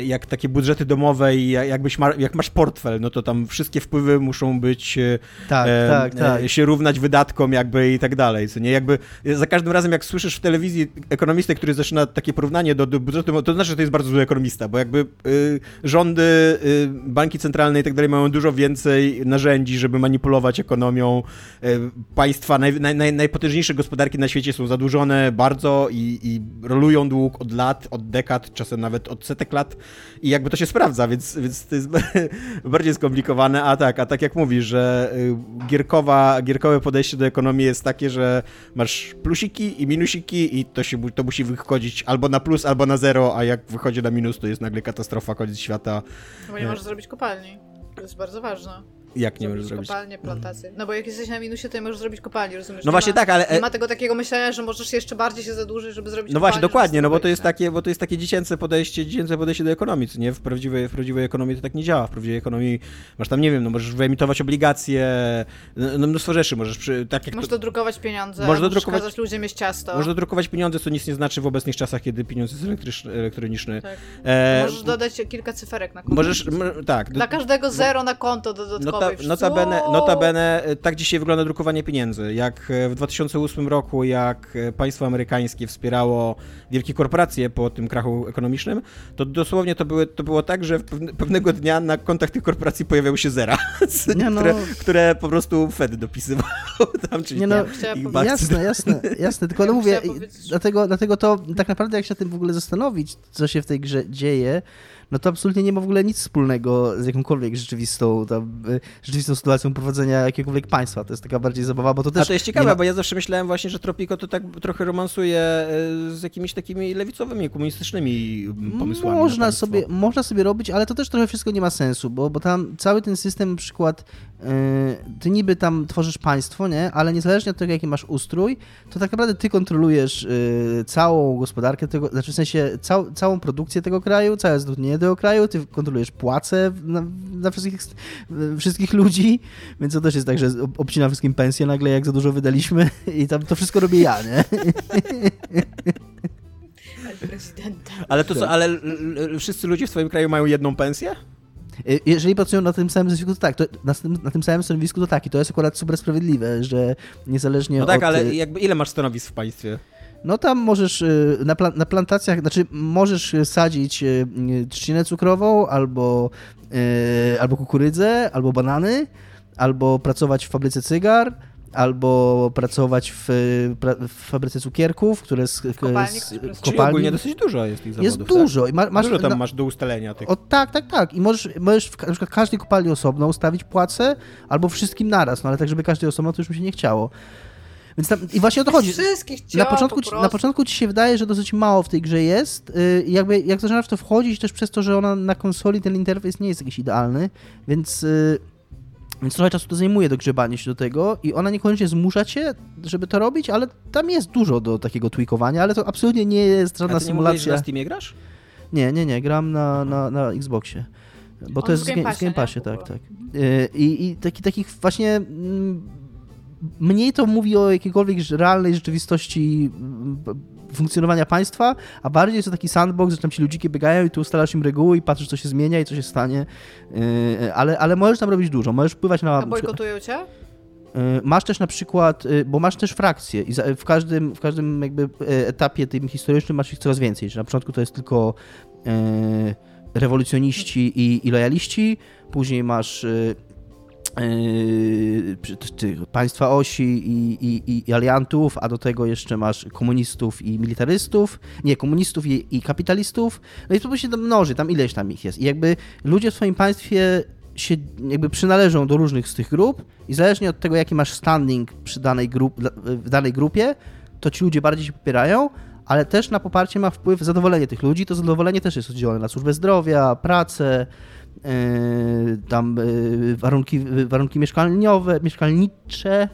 jak takie budżety domowe i jakbyś ma, jak masz portfel, no to tam wszystkie wpływy muszą być e, tak, e, tak, tak. się równać wydatkom jakby i tak dalej, co nie? Jakby za każdym razem jak słyszysz w telewizji ekonomistę, który zaczyna takie porównanie do, do budżetu, to znaczy, że to jest bardzo zły ekonomista, bo jakby y, rządy, y, banki centralne i tak dalej mają dużo więcej narzędzi, żeby manipulować ekonomią. Y, państwa, naj, naj, najpotężniejsze gospodarki na świecie są zadłużone bardzo i, i rolują dług od lat, od dekad, czasem nawet od setek lat lat i jakby to się sprawdza, więc, więc to jest (laughs) bardziej skomplikowane, a tak, a tak jak mówisz, że y, gierkowa, gierkowe podejście do ekonomii jest takie, że masz plusiki i minusiki i to, się, to musi wychodzić albo na plus, albo na zero, a jak wychodzi na minus, to jest nagle katastrofa, koniec świata. Bo nie e. możesz zrobić kopalni. To jest bardzo ważne. Jak nie możesz zrobić? kopalnię, plantację. No bo jak jesteś na minusie, to nie możesz zrobić kopalni, rozumiesz? No właśnie ma, tak, ale... Nie ma tego takiego myślenia, że możesz jeszcze bardziej się zadłużyć, żeby zrobić No właśnie, dokładnie, no bo to jest takie, bo to jest takie dziecięce podejście, dziecięce podejście do ekonomii, co nie? W prawdziwej, w prawdziwej ekonomii to tak nie działa. W prawdziwej ekonomii masz tam, nie wiem, no możesz wyemitować obligacje, no, no mnóstwo rzeczy możesz, przy, tak jak... Możesz to... dodrukować pieniądze, możesz dodrukować... kazać ludziom jeść ciasto. Możesz dodrukować pieniądze, co nic nie znaczy w obecnych czasach, kiedy pieniądz jest elektroniczny. Tak. E... Możesz dodać kilka cyferek na konto. Możesz, tak. Dla każdego zero na konto dodatkowe. Nota, notabene, Notabene e, tak dzisiaj wygląda drukowanie pieniędzy. Jak e, w 2008 roku, jak e, państwo amerykańskie wspierało wielkie korporacje po tym krachu ekonomicznym, to dosłownie to, były, to było tak, że pewnego dnia na kontach tych korporacji pojawiały się zera, (laughs) no. które, które, po prostu Fed dopisywał (laughs) tam, czyli nie no, jasne, jasne, jasne, tylko no mówię, dlatego, dlatego to tak naprawdę jak się tym w ogóle zastanowić, co się w tej grze dzieje, no to absolutnie nie ma w ogóle nic wspólnego z jakąkolwiek rzeczywistą, tam, e, rzeczywistą sytuacją prowadzenia jakiegokolwiek państwa. To jest taka bardziej zabawa, bo to też... A to jest ciekawe, ma... bo ja zawsze myślałem właśnie, że Tropico to tak trochę romansuje e, z jakimiś takimi lewicowymi, komunistycznymi mm, pomysłami. Można sobie, można sobie robić, ale to też trochę wszystko nie ma sensu, bo, bo tam cały ten system na przykład ty niby tam tworzysz państwo, nie? ale niezależnie od tego, jaki masz ustrój, to tak naprawdę ty kontrolujesz yy, całą gospodarkę tego, znaczy w sensie cał, całą produkcję tego kraju, całe zatrudnienie do kraju, ty kontrolujesz płace na, na wszystkich, wszystkich ludzi, więc to też jest tak, że obcina wszystkim pensję nagle, jak za dużo wydaliśmy (laughs) i tam to wszystko robię ja, nie? Ale to co, ale wszyscy ludzie w swoim kraju mają jedną pensję? Y, jeżeli pracują na tym samym stanowisku, to tak, to na, tym, na tym samym stanowisku to tak i to jest akurat super sprawiedliwe, że niezależnie No tak, od... ale jakby ile masz stanowisk w państwie? No tam możesz y, na, pla na plantacjach, znaczy możesz sadzić y, trzcinę cukrową albo, albo kukurydzę, albo banany, albo pracować w fabryce cygar, albo pracować w, w fabryce cukierków, które z, kopalni, z, z kopalni. ogólnie dosyć dużo jest tych zawodów, Jest tak? dużo. I ma, masz, dużo tam no, masz do ustalenia tych. O, tak, tak, tak. I możesz, możesz w, na przykład każdej kopalni osobno ustawić płacę, albo wszystkim naraz, no ale tak, żeby każdej osobno, to już mi się nie chciało. Więc tam, I właśnie o to chodzi. Wszystkich na początku, po na początku ci się wydaje, że dosyć mało w tej grze jest. Yy, jakby jak zaczynasz w to wchodzić, też przez to, że ona na konsoli ten interfejs nie jest jakiś idealny, więc. Yy, więc trochę czasu to zajmuje dogrzebanie się do tego i ona niekoniecznie zmusza cię, żeby to robić, ale tam jest dużo do takiego tweakowania, ale to absolutnie nie jest żadna A ty nie symulacja. Mówisz, że na Steamie grasz? Nie, nie, nie, gram na, na, na Xboxie. Bo On to jest w Game, Passie, Game Passie tak, tak. Y, I, i taki, takich właśnie mm, mniej to mówi o jakiejkolwiek realnej rzeczywistości mm, funkcjonowania państwa, a bardziej jest to taki sandbox, że tam ci ludziki biegają i tu ustalasz im reguły i patrzysz, co się zmienia i co się stanie. Yy, ale, ale możesz tam robić dużo. Możesz wpływać na... A bojkotują cię? Yy, masz też na przykład, yy, bo masz też frakcje i w każdym, w każdym jakby etapie tym historycznym masz ich coraz więcej. Że na początku to jest tylko rewolucjoniści i, i lojaliści, później masz Yy, państwa osi i, i, i, aliantów, a do tego jeszcze masz komunistów i militarystów, nie, komunistów i, i kapitalistów, no i to się tam mnoży, tam ileś tam ich jest. I jakby ludzie w swoim państwie się jakby przynależą do różnych z tych grup i zależnie od tego, jaki masz standing przy danej grup, w danej grupie, to ci ludzie bardziej się popierają, ale też na poparcie ma wpływ zadowolenie tych ludzi. To zadowolenie też jest rozdzielone na służbę zdrowia, pracę, tam e, warunki, warunki mieszkaniowe, mieszkalnicze,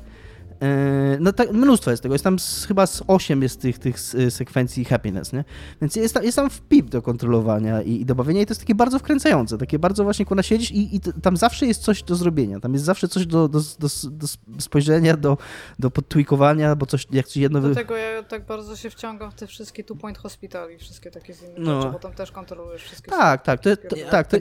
E, no tak, mnóstwo jest tego, jest tam z, chyba z 8 jest tych, tych sekwencji happiness, nie? Więc jest, jest tam wpip do kontrolowania i, i do bawienia i to jest takie bardzo wkręcające, takie bardzo właśnie, kuna siedzisz i, i tam zawsze jest coś do zrobienia, tam jest zawsze coś do, do, do, do spojrzenia, do, do podtweakowania, bo coś, jak coś jedno... Do tego ja tak bardzo się wciągam w te wszystkie Two Point Hospital i wszystkie takie z innych no. rzeczy, bo tam też kontrolujesz wszystkie... Tak, tak, to, to, tak, to,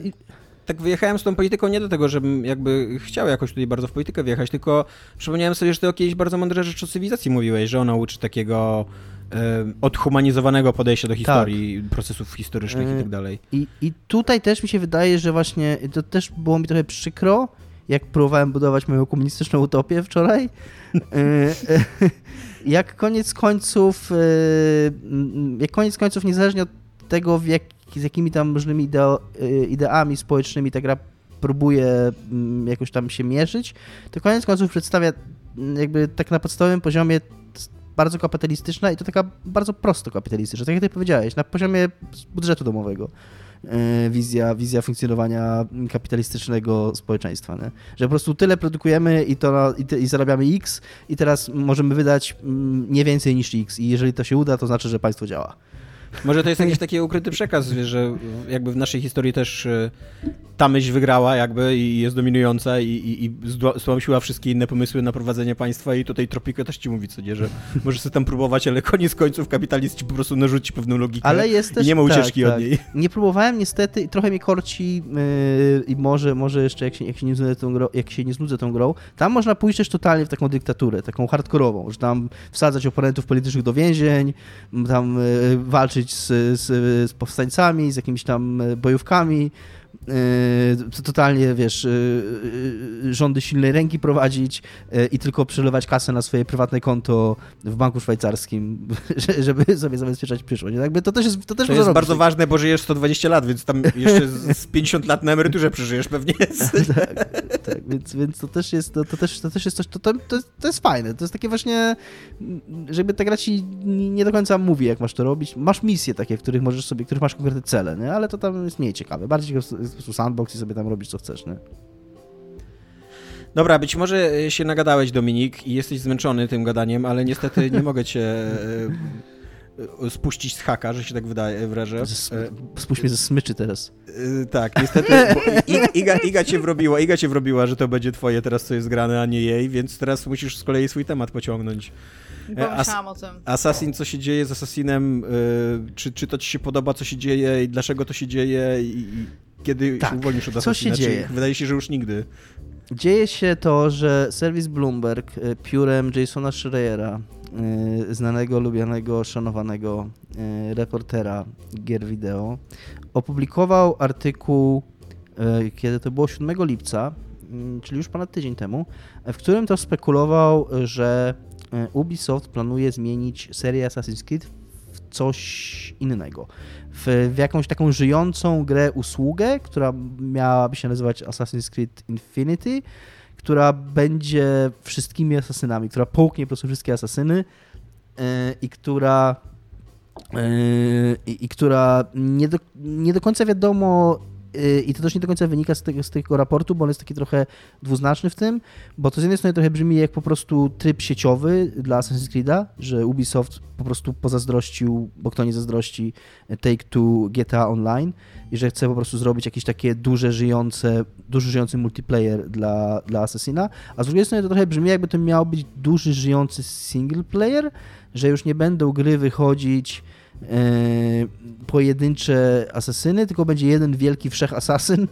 tak wyjechałem z tą polityką nie do tego, żebym jakby chciał jakoś tutaj bardzo w politykę wjechać, tylko przypomniałem sobie, że ty o jakiejś bardzo mądre rzeczy o cywilizacji mówiłeś, że ona uczy takiego e, odhumanizowanego podejścia do historii, tak. procesów historycznych i tak dalej. I, I tutaj też mi się wydaje, że właśnie to też było mi trochę przykro, jak próbowałem budować moją komunistyczną utopię wczoraj. E, e, (laughs) jak koniec końców, jak koniec końców, niezależnie od tego, w jak, z jakimi tam różnymi ideo, y, ideami społecznymi ta gra próbuje mm, jakoś tam się mierzyć, to koniec końców przedstawia mm, jakby tak na podstawowym poziomie bardzo kapitalistyczna i to taka bardzo prosto kapitalistyczna, tak jak ty powiedziałeś, na poziomie budżetu domowego y, wizja, wizja funkcjonowania kapitalistycznego społeczeństwa. Nie? Że po prostu tyle produkujemy i, to, i, i zarabiamy X i teraz możemy wydać mm, nie więcej niż X i jeżeli to się uda, to znaczy, że państwo działa. Może to jest jakiś taki ukryty przekaz, że jakby w naszej historii też e, ta myśl wygrała jakby i jest dominująca i, i, i stłamsiła wszystkie inne pomysły na prowadzenie państwa i tutaj Tropico też ci mówi, co nie, że możesz sobie tam próbować, ale koniec końców kapitalizm ci po prostu narzuci pewną logikę ale jest też, nie ma ucieczki tak, od tak. niej. Nie próbowałem niestety i trochę mi korci yy, i może, może jeszcze jak się, jak, się nie znudzę tą grą, jak się nie znudzę tą grą, tam można pójść też totalnie w taką dyktaturę, taką hardkorową, że tam wsadzać oponentów politycznych do więzień, tam yy, walczyć z, z, z powstańcami, z jakimiś tam e, bojówkami, totalnie, wiesz, yy, yy, rządy silnej ręki prowadzić i tylko przelewać kasę na swoje prywatne konto w banku szwajcarskim, (laughs) żeby sobie zabezpieczać przyszłość. Jakby to też jest To, też to jest bardzo ważne, bo żyjesz 120 lat, więc tam jeszcze z 50 lat na emeryturze przeżyjesz pewnie. (laughs) tak, tak, więc, więc to też jest, to, to, też, to też jest coś, to, to, to, jest, fajne, to jest takie właśnie, żeby ta gra ci nie do końca mówi, jak masz to robić. Masz misje takie, w których możesz sobie, w których masz konkretne cele, nie? ale to tam jest mniej ciekawe. Bardziej po prostu sandbox i sobie tam robić co chcesz, nie? Dobra, być może e, się nagadałeś, Dominik, i jesteś zmęczony tym gadaniem, ale niestety nie (laughs) mogę cię e, e, spuścić z haka, że się tak wydaje, wrażę. Spuść mnie ze smyczy teraz. Tak, niestety Iga, Iga, cię wrobiła, Iga cię wrobiła, że to będzie twoje teraz, co jest grane, a nie jej, więc teraz musisz z kolei swój temat pociągnąć. Pomyślałam o tym. Assassin, co się dzieje z Assassinem, czy, czy to ci się podoba, co się dzieje i dlaczego to się dzieje i, kiedy tak. się uwolnisz od Co się dzieje? Wydaje się, że już nigdy. Dzieje się to, że serwis Bloomberg y, piórem Jasona Schreiera, y, znanego, lubianego, szanowanego y, reportera gier wideo, opublikował artykuł, kiedy to było 7 lipca, czyli już ponad tydzień temu, w którym to spekulował, że Ubisoft planuje zmienić serię Assassin's Creed coś innego. W, w jakąś taką żyjącą grę usługę, która miałaby się nazywać Assassin's Creed Infinity, która będzie wszystkimi asasynami, która połknie po prostu wszystkie asasyny yy, i która yy, i, która nie do, nie do końca wiadomo i to też nie do końca wynika z tego, z tego raportu, bo on jest taki trochę dwuznaczny w tym, bo to z jednej strony trochę brzmi jak po prostu tryb sieciowy dla Assassin's Creed'a, że Ubisoft po prostu pozazdrościł, bo kto nie zazdrości, Take-Two GTA Online i że chce po prostu zrobić jakieś takie duże, żyjące, duży żyjący multiplayer dla, dla Assassina, a z drugiej strony to trochę brzmi jakby to miał być duży, żyjący single player, że już nie będą gry wychodzić pojedyncze asasyny, tylko będzie jeden wielki wszechasasyn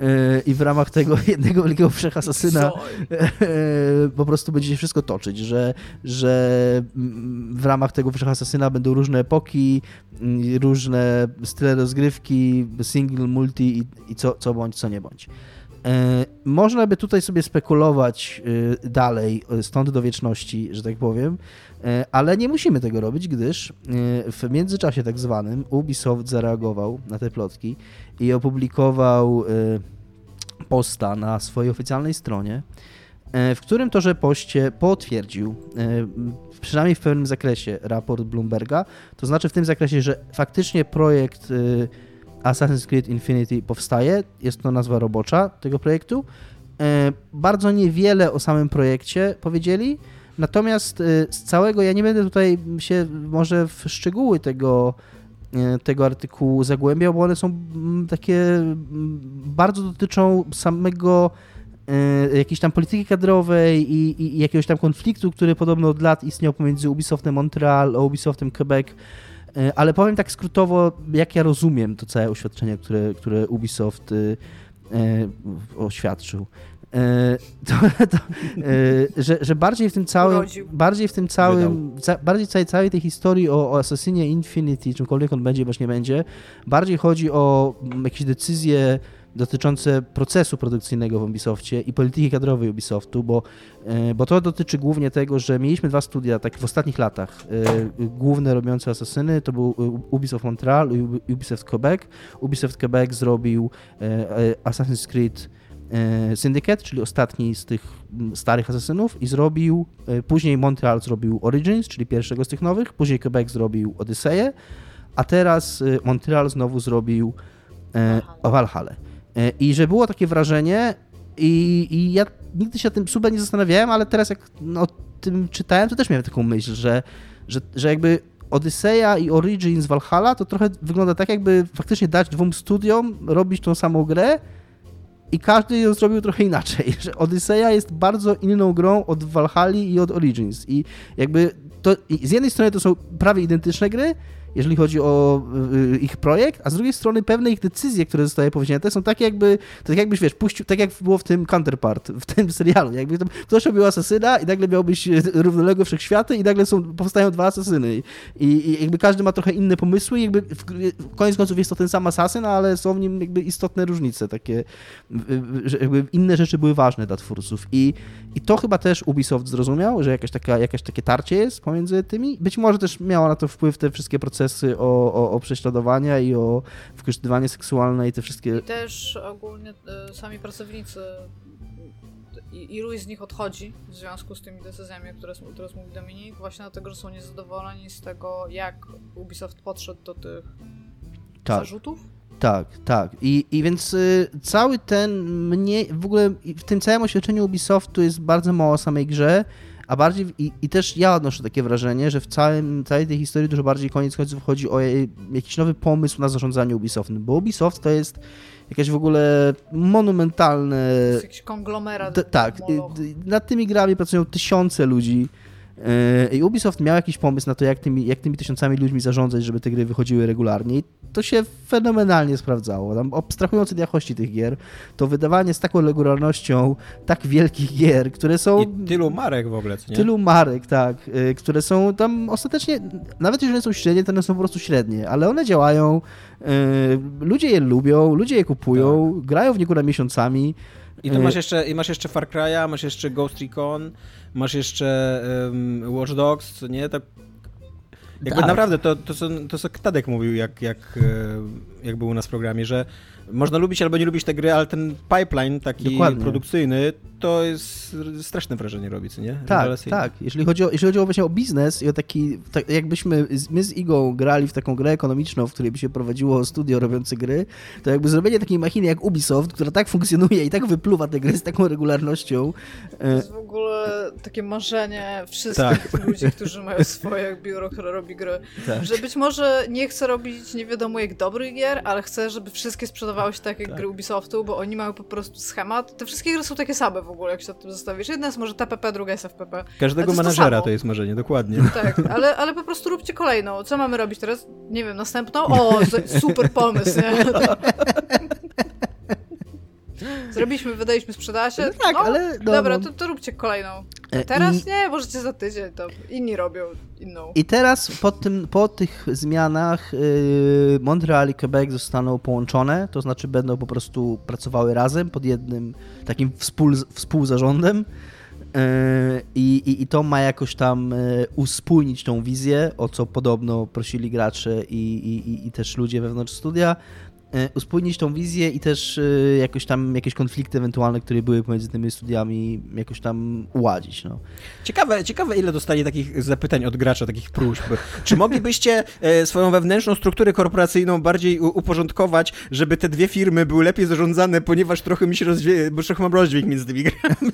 e, i w ramach tego (laughs) jednego wielkiego wszechasasyna e, po prostu będzie się wszystko toczyć, że, że w ramach tego wszechasasyna będą różne epoki, różne style rozgrywki, single, multi i, i co, co bądź, co nie bądź. Można by tutaj sobie spekulować dalej, stąd do wieczności, że tak powiem, E, ale nie musimy tego robić, gdyż e, w międzyczasie tak zwanym Ubisoft zareagował na te plotki i opublikował e, posta na swojej oficjalnej stronie, w którym to, że poście potwierdził, przynajmniej w pewnym zakresie, raport Bloomberga, to znaczy w tym zakresie, że faktycznie projekt Assassin's Creed Infinity powstaje, jest to nazwa robocza tego projektu. Bardzo niewiele o samym projekcie powiedzieli, Natomiast y, z całego, ja nie będę tutaj się może w szczegóły tego, y, tego artykułu zagłębiał, bo one są mm, takie, mm, bardzo dotyczą samego jakiejś tam polityki kadrowej i, i jakiegoś tam konfliktu, który podobno od lat istniał pomiędzy Ubisoftem Montreal a Ubisoftem Quebec. Ale powiem tak skrótowo, jak ja rozumiem to całe oświadczenie, które, które Ubisoft oświadczył. E, to, to, e, że, że bardziej w tym całym, bardziej w tym całym, ca, bardziej całej, całej tej historii o, o Assassinie Infinity, czymkolwiek on będzie, bądź nie będzie, bardziej chodzi o jakieś decyzje dotyczące procesu produkcyjnego w Ubisoftie i polityki kadrowej Ubisoftu, bo, e, bo to dotyczy głównie tego, że mieliśmy dwa studia tak w ostatnich latach, główne robiące Asasyny, to był Ubisoft Montreal i Ubisoft Quebec. Ubisoft Quebec zrobił Assassin's Creed E, Syndicate, czyli ostatni z tych starych asesynów i zrobił, e, później Montreal zrobił Origins, czyli pierwszego z tych nowych, później Quebec zrobił Odyseję, a teraz e, Montreal znowu zrobił Valhalla. I że było takie wrażenie i, i ja nigdy się tym super nie zastanawiałem, ale teraz jak o tym czytałem, to też miałem taką myśl, że, że, że jakby Odyseja i Origins Valhalla to trochę wygląda tak, jakby faktycznie dać dwóm studiom robić tą samą grę, i każdy ją zrobił trochę inaczej, (laughs) że Odyseja jest bardzo inną grą od Valhalla i od Origins i jakby to, z jednej strony to są prawie identyczne gry, jeżeli chodzi o y, ich projekt, a z drugiej strony pewne ich decyzje, które zostały powzięte, są takie jakby, tak jakbyś, wiesz, puścił, tak jak było w tym Counterpart, w tym (laughs) serialu, jakby tam ktoś robił asasyna i nagle miałbyś równoległe wszechświaty i nagle są, powstają dwa asasyny I, i jakby każdy ma trochę inne pomysły i jakby w, w koniec końców jest to ten sam asasyn, ale są w nim jakby istotne różnice, takie, jakby inne rzeczy były ważne dla twórców. I, i to chyba też Ubisoft zrozumiał, że jakaś taka, jakaś takie tarcie jest pomiędzy tymi, być może też miała na to wpływ te wszystkie procesy procesy o, o, o prześladowania i o wykorzystywanie seksualne i te wszystkie... I też ogólnie y, sami pracownicy i ilu z nich odchodzi w związku z tymi decyzjami, które, które mówił Dominik, właśnie dlatego, że są niezadowoleni z tego, jak Ubisoft podszedł do tych tak. zarzutów? Tak, tak. I, i więc y, cały ten mnie w ogóle w tym całym oświadczeniu Ubisoftu jest bardzo mało o samej grze a bardziej, i, i, też ja odnoszę takie wrażenie, że w całym, całej tej historii dużo bardziej koniec końców chodzi o jakiś nowy pomysł na zarządzanie Ubisoftem, bo Ubisoft to jest jakieś w ogóle monumentalne... To jest jakiś konglomerat. tak, nad tymi grami pracują tysiące ludzi, I Ubisoft miał jakiś pomysł na to, jak tymi, jak tymi tysiącami ludźmi zarządzać, żeby te gry wychodziły regularnie. I to się fenomenalnie sprawdzało. Tam, abstrahując od jakości tych gier, to wydawanie z taką regularnością tak wielkich gier, które są. I tylu marek w ogóle, nie? Tylu marek, tak, e, które są tam ostatecznie, nawet jeżeli są średnie, to one są po prostu średnie, ale one działają, e, ludzie je lubią, ludzie je kupują, tak. grają w nie miesiącami. I to masz jeszcze, i masz jeszcze Far Cry'a, masz jeszcze Ghost Recon, masz jeszcze um, Watch Dogs, co nie? Tak, jakby tak. naprawdę to, to, co, to, co Tadek mówił, jak, jak, e, jak był u nas w programie, że można lubić albo nie lubić te gry, ale ten pipeline taki Dokładnie. produkcyjny, to jest straszne wrażenie robi, co nie? Tak, tak. Jeżeli chodzi, o, jeżeli chodzi o właśnie o biznes i o taki, tak, jakbyśmy my z Igą grali w taką grę ekonomiczną, w której by się prowadziło studio robiące gry, to jakby zrobienie takiej machiny jak Ubisoft, która tak funkcjonuje i tak wypluwa te gry z taką regularnością. To jest w ogóle takie marzenie wszystkich tak. ludzi, którzy mają swoje biuro, które robi gry. Tak. Że być może nie chce robić nie wiadomo jak dobrych gier, ale chce, żeby wszystkie sprzedawały się tak jak tak. gry Ubisoftu, bo oni mają po prostu schemat. Te wszystkie gry są takie same w ogóle, jak się o tym zastanowisz. Jedna jest może TPP, druga jest FPP. Każdego menadżera to, to, jest marzenie, dokładnie. (laughs) Tak, ale, ale po prostu róbcie kolejną. Co mamy robić teraz? Nie wiem, następną? O, (laughs) super pomysł, nie? (laughs) Zrobiliśmy, wydaliśmy, sprzedała się. No tak, no, ale. No, dobra, no. to, to róbcie kolejną. A e, teraz I... nie, możecie za tydzień, to inni robią inną. I teraz po, tym, po tych zmianach yy, Montreal i Quebec zostaną połączone, to znaczy będą po prostu pracowały razem pod jednym takim współ, współzarządem. Yy, I, i, to ma jakoś tam yy, uspójnić tą wizję, o co podobno prosili gracze i, i, i też ludzie wewnątrz studia. E, uspójnić tą wizję i też e, jakoś tam jakieś konflikty ewentualne, które były pomiędzy tymi studiami, jakoś tam uładzić. No. Ciekawe, ciekawe, ile dostali takich zapytań od gracza, takich próśb. Czy moglibyście e, swoją wewnętrzną strukturę korporacyjną bardziej uporządkować, żeby te dwie firmy były lepiej zarządzane, ponieważ trochę mi się rozwieje, bo trochę mam rozdźwięk między tymi grami.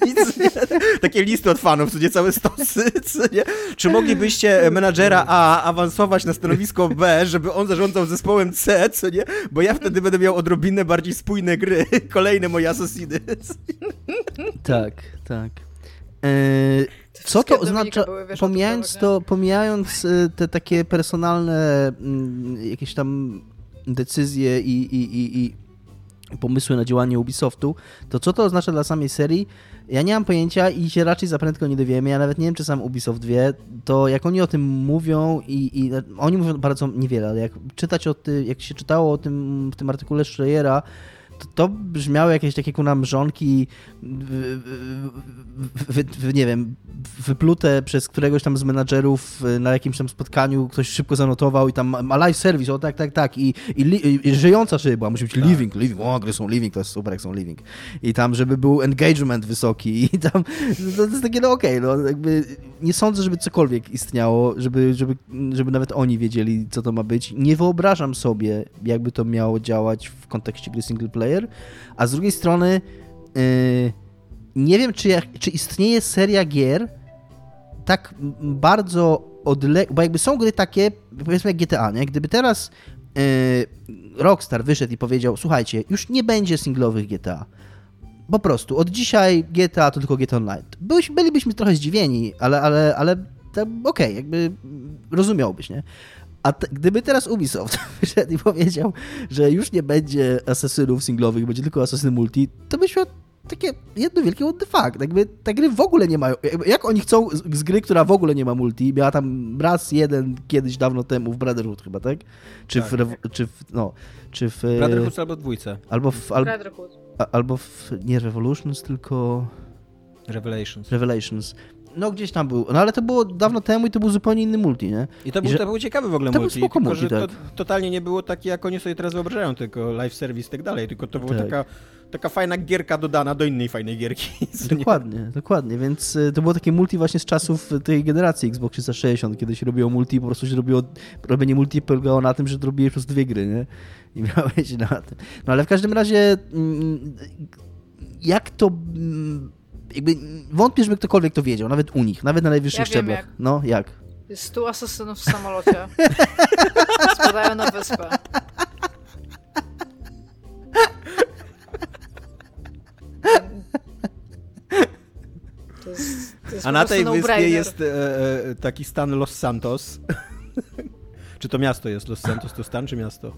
(laughs) Takie listy od fanów, co nie całe stosy, (laughs) co nie? Czy moglibyście menadżera A awansować na stanowisko B, żeby on zarządzał zespołem C, co nie? Bo ja wtedy będę miał odrobinę bardziej spójne gry. (laughs) Kolejne moje Assassiny. Tak, tak. E, co to oznacza, pomijając, to, pomijając e, te takie personalne mm, jakieś tam decyzje i, i, i, i pomysły na działanie Ubisoftu, to co to oznacza dla samej serii? Ja nie mam pojęcia i się raczej za prędko nie dowiemy. Ja nawet nie wiem, czy sam Ubisoft wie. To jak oni o tym mówią i, i oni mówią bardzo niewiele, ale jak czytać o tym, jak się czytało o tym w tym artykule Schreiera, to, to brzmiało jakieś takie kuna mrzonki, w, w, w, nie wiem, wyplute przez któregoś tam z menadżerów na jakimś tam spotkaniu, ktoś szybko zanotował i tam ma live service, o tak, tak, tak, i, i, i żyjąca szyba, musi być tak. living, living, o, gry są living, to jest super, jak są living. I tam, żeby był engagement wysoki (laughs) i tam, to, to jest takie, no okej, okay, no jakby nie sądzę, żeby cokolwiek istniało, żeby, żeby, żeby nawet oni wiedzieli, co to ma być. Nie wyobrażam sobie, jakby to miało działać w kontekście gry single player, a z drugiej strony yy, nie wiem, czy, jak, czy istnieje seria gier tak bardzo odległe, bo jakby są gry takie, powiedzmy jak GTA, nie? Gdyby teraz yy, Rockstar wyszedł i powiedział, słuchajcie, już nie będzie singlowych GTA, po prostu, od dzisiaj GTA to tylko GTA Online. Byś, bylibyśmy trochę zdziwieni, ale, ale, ale okej, okay, jakby rozumiałbyś, nie? A te, gdyby teraz Ubisoft (laughs) wyszedł i powiedział, że już nie będzie asasynów singlowych, będzie tylko asasyn multi, to byś miał takie jedno wielkie what the fuck. Jakby te gry w ogóle nie mają. Jak oni chcą z, z, gry, która w ogóle nie ma multi, miała tam raz jeden kiedyś dawno temu w Brotherhood chyba, tak? Czy, tak. W, czy w. No. Czy w. Brotherhood albo dwójce. Albo w. Al, albo w. Nie Revolutions, tylko. Revelations. Revelations. No gdzieś tam był, no ale to było dawno temu i to był zupełnie inny multi, nie? I to był, I że... to był ciekawy w ogóle to multi, był tylko multi, że tak. to totalnie nie było takie, jak oni sobie teraz wyobrażają, tylko live service i tak dalej, tylko to była tak. taka, taka fajna gierka dodana do innej fajnej gierki. (laughs) Dokładnie, nie? dokładnie, więc y, to było takie multi właśnie z czasów tej generacji Xbox 360, kiedy się robiło multi, po prostu się robiło, robienie multi polegało na tym, że robiłeś po prostu dwie gry, nie? I (laughs) miałeś na tym. No ale w każdym razie mm, jak to mm, jakby wątpię, żeby ktokolwiek to wiedział, nawet u nich, nawet na najwyższych ja szczeblach. Jak. No, jak? Jest stu asasynów w samolocie. (laughs) Spadają na wyspę. To jest, to jest A na tej wyspie jest e, e, taki stan Los Santos. (laughs) czy to miasto jest Los Santos? To stan czy miasto?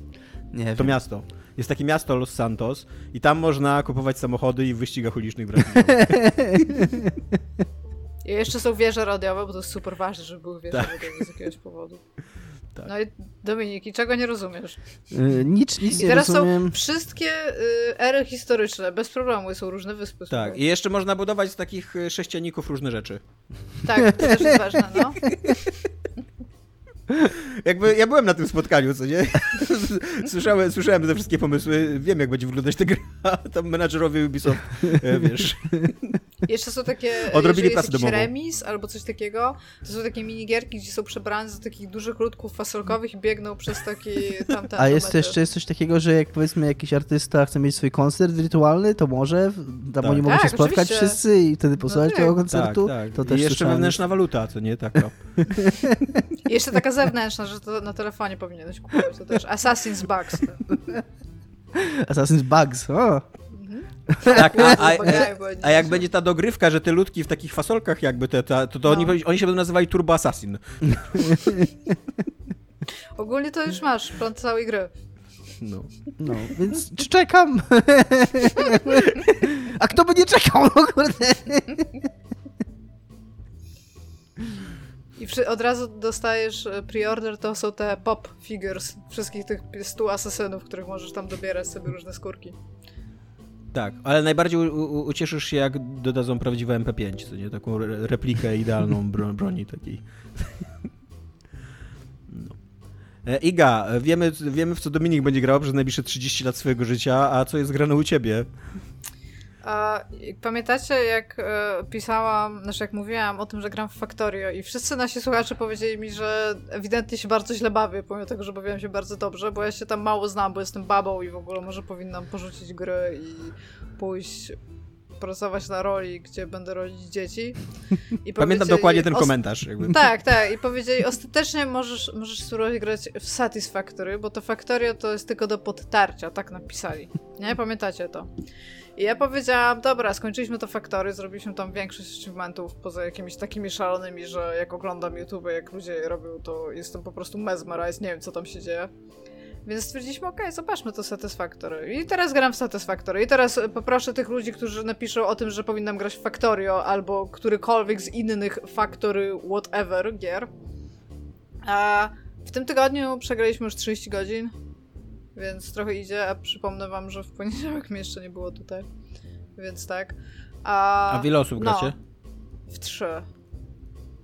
Nie To wiem. miasto. Jest takie miasto Los Santos i tam można kupować samochody i w wyścigach ulicznych brać I jeszcze są wieże radiowe, bo to jest super ważne, żeby były wieże tak. radiowe z jakiegoś powodu. Tak. No i Dominiki, czego nie rozumiesz? Yy, nic, nic I teraz rozumiem. są wszystkie y, ery historyczne, bez problemu, są różne wyspy. Tak, i jeszcze można budować z takich y, sześcianików różne rzeczy. Tak, to też jest ważne, no. (laughs) Jakby ja byłem na tym spotkaniu, co nie? (laughs) Słyszałem, słyszałem te wszystkie pomysły, wiem jak będzie wyglądać ta gra, tam menadżerowie Ubisoft, e, wiesz. Jeszcze są takie, (laughs) Odrobili pracę domową. remis albo coś takiego, to są takie minigierki, gdzie są przebrane za takich dużych ludków fasolkowych i biegną przez taki tamten A jest jeszcze jest coś takiego, że jak powiedzmy jakiś artysta chce mieć swój koncert wirtualny, to może, tam tak. oni mogą tak, się spotkać oczywiście. wszyscy i wtedy posłuchać no, tego koncertu. Tak, tak. To też I jeszcze wewnętrzna waluta, co nie? Taka. (laughs) jeszcze taka zewnętrzna, że to na telefonie powinieneś kupować. To też Assassin's Bugs. Assassin's Bugs, o! Tak, a, a, (laughs) a, jak będzie ta dogrywka, że te ludki w takich fasolkach jakby te, to, to no. oni, oni się będą nazywali Turbo Assassin. (laughs) Ogólnie to już masz plan całej gry. No. no, więc czekam. (laughs) A kto by nie czekał, no kurde. I od razu dostajesz e, preorder, to są te pop figures wszystkich tych 100 asesynów, których możesz tam dobierać sobie różne skórki. Tak, ale najbardziej ucieszysz się, jak dodadzą prawdziwe MP5, co nie? Taką replikę idealną bro, broni takiej. (laughs) No. E, Iga, wiemy, wiemy w co Dominik będzie grał przez najbliższe 30 lat swojego życia, a co jest grane u ciebie? A, pamiętacie, jak e, pisałam, znaczy jak mówiłam o tym, że gram w Factorio i wszyscy nasi słuchacze powiedzieli mi, że ewidentnie się bardzo źle bawię, pomimo tego, że bawiłam się bardzo dobrze, bo ja się tam mało znam, bo jestem babą i w ogóle może powinnam porzucić gry i pójść pracować na roli, gdzie będę rodzić dzieci. I (laughs) Pamiętam dokładnie ten komentarz. Jakby. Tak, tak. I powiedzieli, ostatecznie możesz, możesz spróbować grać w Satisfactory, bo to Factorio to jest tylko do podtarcia, tak napisali. Nie? Pamiętacie to? I ja powiedziałam, dobra, skończyliśmy to Factory, zrobiliśmy tam większość achievementów, poza jakimiś takimi szalonymi, że jak oglądam YouTube, jak ludzie robią, to jestem po prostu mesmerized, nie wiem co tam się dzieje. Więc stwierdziliśmy, okej, okay, zobaczmy to Satisfactory. I teraz gram w Satisfactory. I teraz poproszę tych ludzi, którzy napiszą o tym, że powinnam grać w Factorio albo którykolwiek z innych Factory whatever gier. A w tym tygodniu przegraliśmy już 30 godzin, więc trochę idzie, a przypomnę wam, że w poniedziałek mnie jeszcze nie było tutaj. Więc tak. A, a w ile osób gracie? No, w trzy.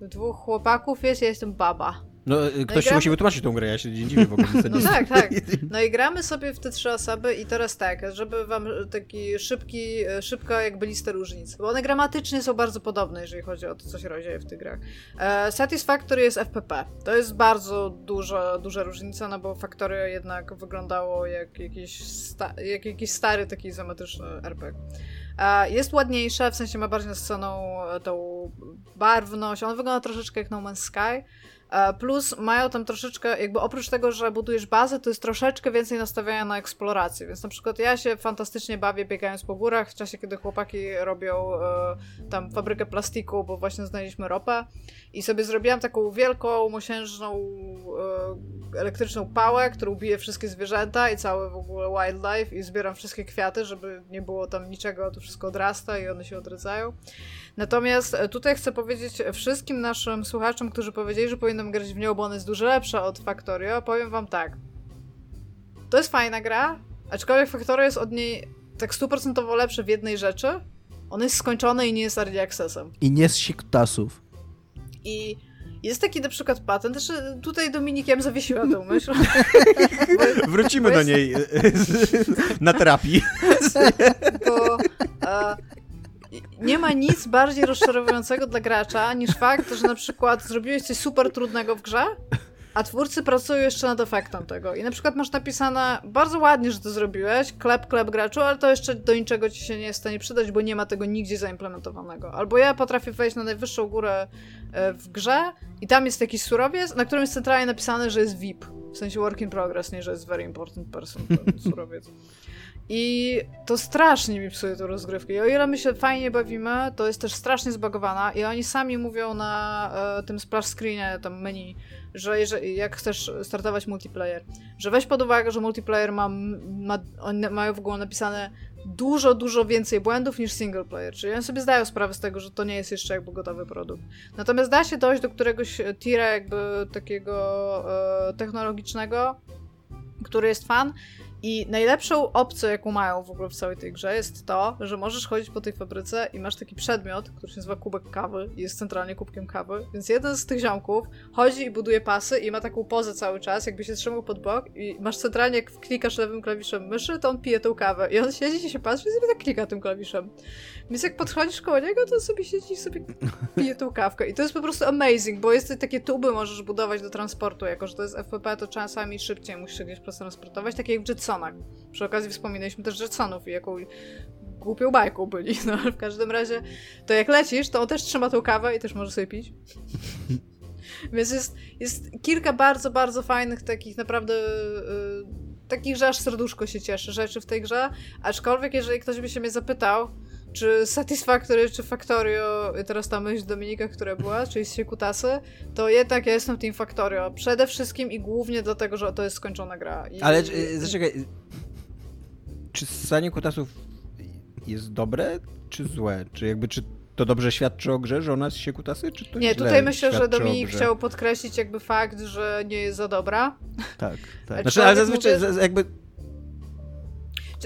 Dwóch chłopaków jest, ja jestem baba. No, y, no ktoś no musi wytłumaczyć tą grę, ja się dziwię w ogóle. No tak, tak. No i gramy sobie w te trzy osoby i teraz tak, żeby wam taki szybki, e, szybka jakby lista różnic, bo one gramatycznie są bardzo podobne, jeżeli chodzi o to, co się dzieje w tych grach. E, Satisfactory jest FPP. To jest bardzo duża, duża różnica, no bo Factory jednak wyglądało jak jakiś, sta jak jakiś stary taki izometryczny RPG. E, jest ładniejsza, w sensie ma bardziej nasyconą tą barwność, ona wygląda troszeczkę jak No Man's Sky, plus mają tam troszeczkę, jakby oprócz tego, że budujesz bazę, to jest troszeczkę więcej nastawiania na eksplorację. Więc na przykład ja się fantastycznie bawię biegając po górach w czasie, kiedy chłopaki robią e, tam fabrykę plastiku, bo właśnie znaleźliśmy ropę. I sobie zrobiłam taką wielką, mosiężną, e, elektryczną pałę, którą bije wszystkie zwierzęta i cały w ogóle wildlife i zbieram wszystkie kwiaty, żeby nie było tam niczego, to wszystko odrasta i one się odradzają. Natomiast e, tutaj chcę powiedzieć wszystkim naszym słuchaczom, którzy powiedzieli, że powinnam grać w nią, bo ona jest dużo lepsza od Factorio, powiem wam tak. To jest fajna gra, aczkolwiek Factorio jest od niej tak stuprocentowo lepsze w jednej rzeczy. On jest skończony i nie jest early accessem. I nie z siktasów. I jest taki na przykład patent, że tutaj Dominikiem zawiesiła tę myśl. (laughs) Wrócimy do niej (laughs) na terapii. (laughs) Bo nie ma nic bardziej rozczarowującego dla gracza niż fakt, że na przykład zrobiłeś coś super trudnego w grze, a twórcy pracują jeszcze nad efektem tego. I na przykład masz napisane bardzo ładnie, że to zrobiłeś, klep, klep graczu, ale to jeszcze do niczego ci się nie jest w stanie przydać, bo nie ma tego nigdzie zaimplementowanego. Albo ja potrafię wejść na najwyższą górę e, w grze i tam jest jakiś surowiec, na którym jest centralnie napisane, że jest VIP. W sensie work in progress, nie że jest very important person, surowiec. I to strasznie mi psuje tę rozgrywkę. I o ile my się fajnie bawimy, to jest też strasznie zbagowana i oni sami mówią na e, tym splash screenie, tam menu, że jeżeli, jak chcesz startować multiplayer, że weź pod uwagę, że multiplayer ma, ma oni mają w ogóle napisane dużo, dużo więcej błędów niż single player, czyli oni sobie zdają sprawę z tego, że to nie jest jeszcze jakby gotowy produkt. Natomiast da się dojść do któregoś tira jakby takiego e, technologicznego, który jest fan i najlepszą opcją, jaką mają w ogóle w całej tej grze, jest to, że możesz chodzić po tej fabryce i masz taki przedmiot, który się nazywa kubek kawy i jest centralnie kubkiem kawy. Więc jeden z tych ziomków chodzi i buduje pasy i ma taką pozę cały czas, jakby się trzymał pod bok i masz centralnie, jak klikasz lewym klawiszem myszy, to on pije tą kawę. I on siedzi i się patrzy i sobie tak klika tym klawiszem. Więc jak podchodzisz koło niego, to sobie siedzi i sobie (laughs) pije tą kawkę. I to jest po prostu amazing, bo jest takie tuby możesz budować do transportu, jako że to jest FPP, to czasami szybciej musisz się gdzieś przetransportować, takie jak w Jetsonach. Przy okazji wspominaliśmy też Jetsonów i jaką głupią bajką byli, (laughs) no ale w każdym razie to jak lecisz, to on też trzyma tą kawę i też może sobie pić. (laughs) Więc jest, jest kilka bardzo, bardzo fajnych takich naprawdę yy, takich, że aż serduszko się cieszy rzeczy w tej grze, aczkolwiek jeżeli ktoś by się mnie zapytał, czy Satisfactory, czy Factorio, teraz ta myśl Dominika, która była, czyli z Kutasy, to jednak ja jestem Team Factorio. Przede wszystkim i głównie dlatego, że to jest skończona gra. I... Ale y, zaczekaj, czy ssanie kutasów jest dobre, czy złe? Czy jakby, czy to dobrze świadczy o grze, że ona jest się kutasy, czy to Nie, tutaj myślę, że Dominik chciał podkreślić jakby fakt, że nie jest za dobra. Tak, tak. (laughs) Znaczy, ale zazwyczaj mówię... jakby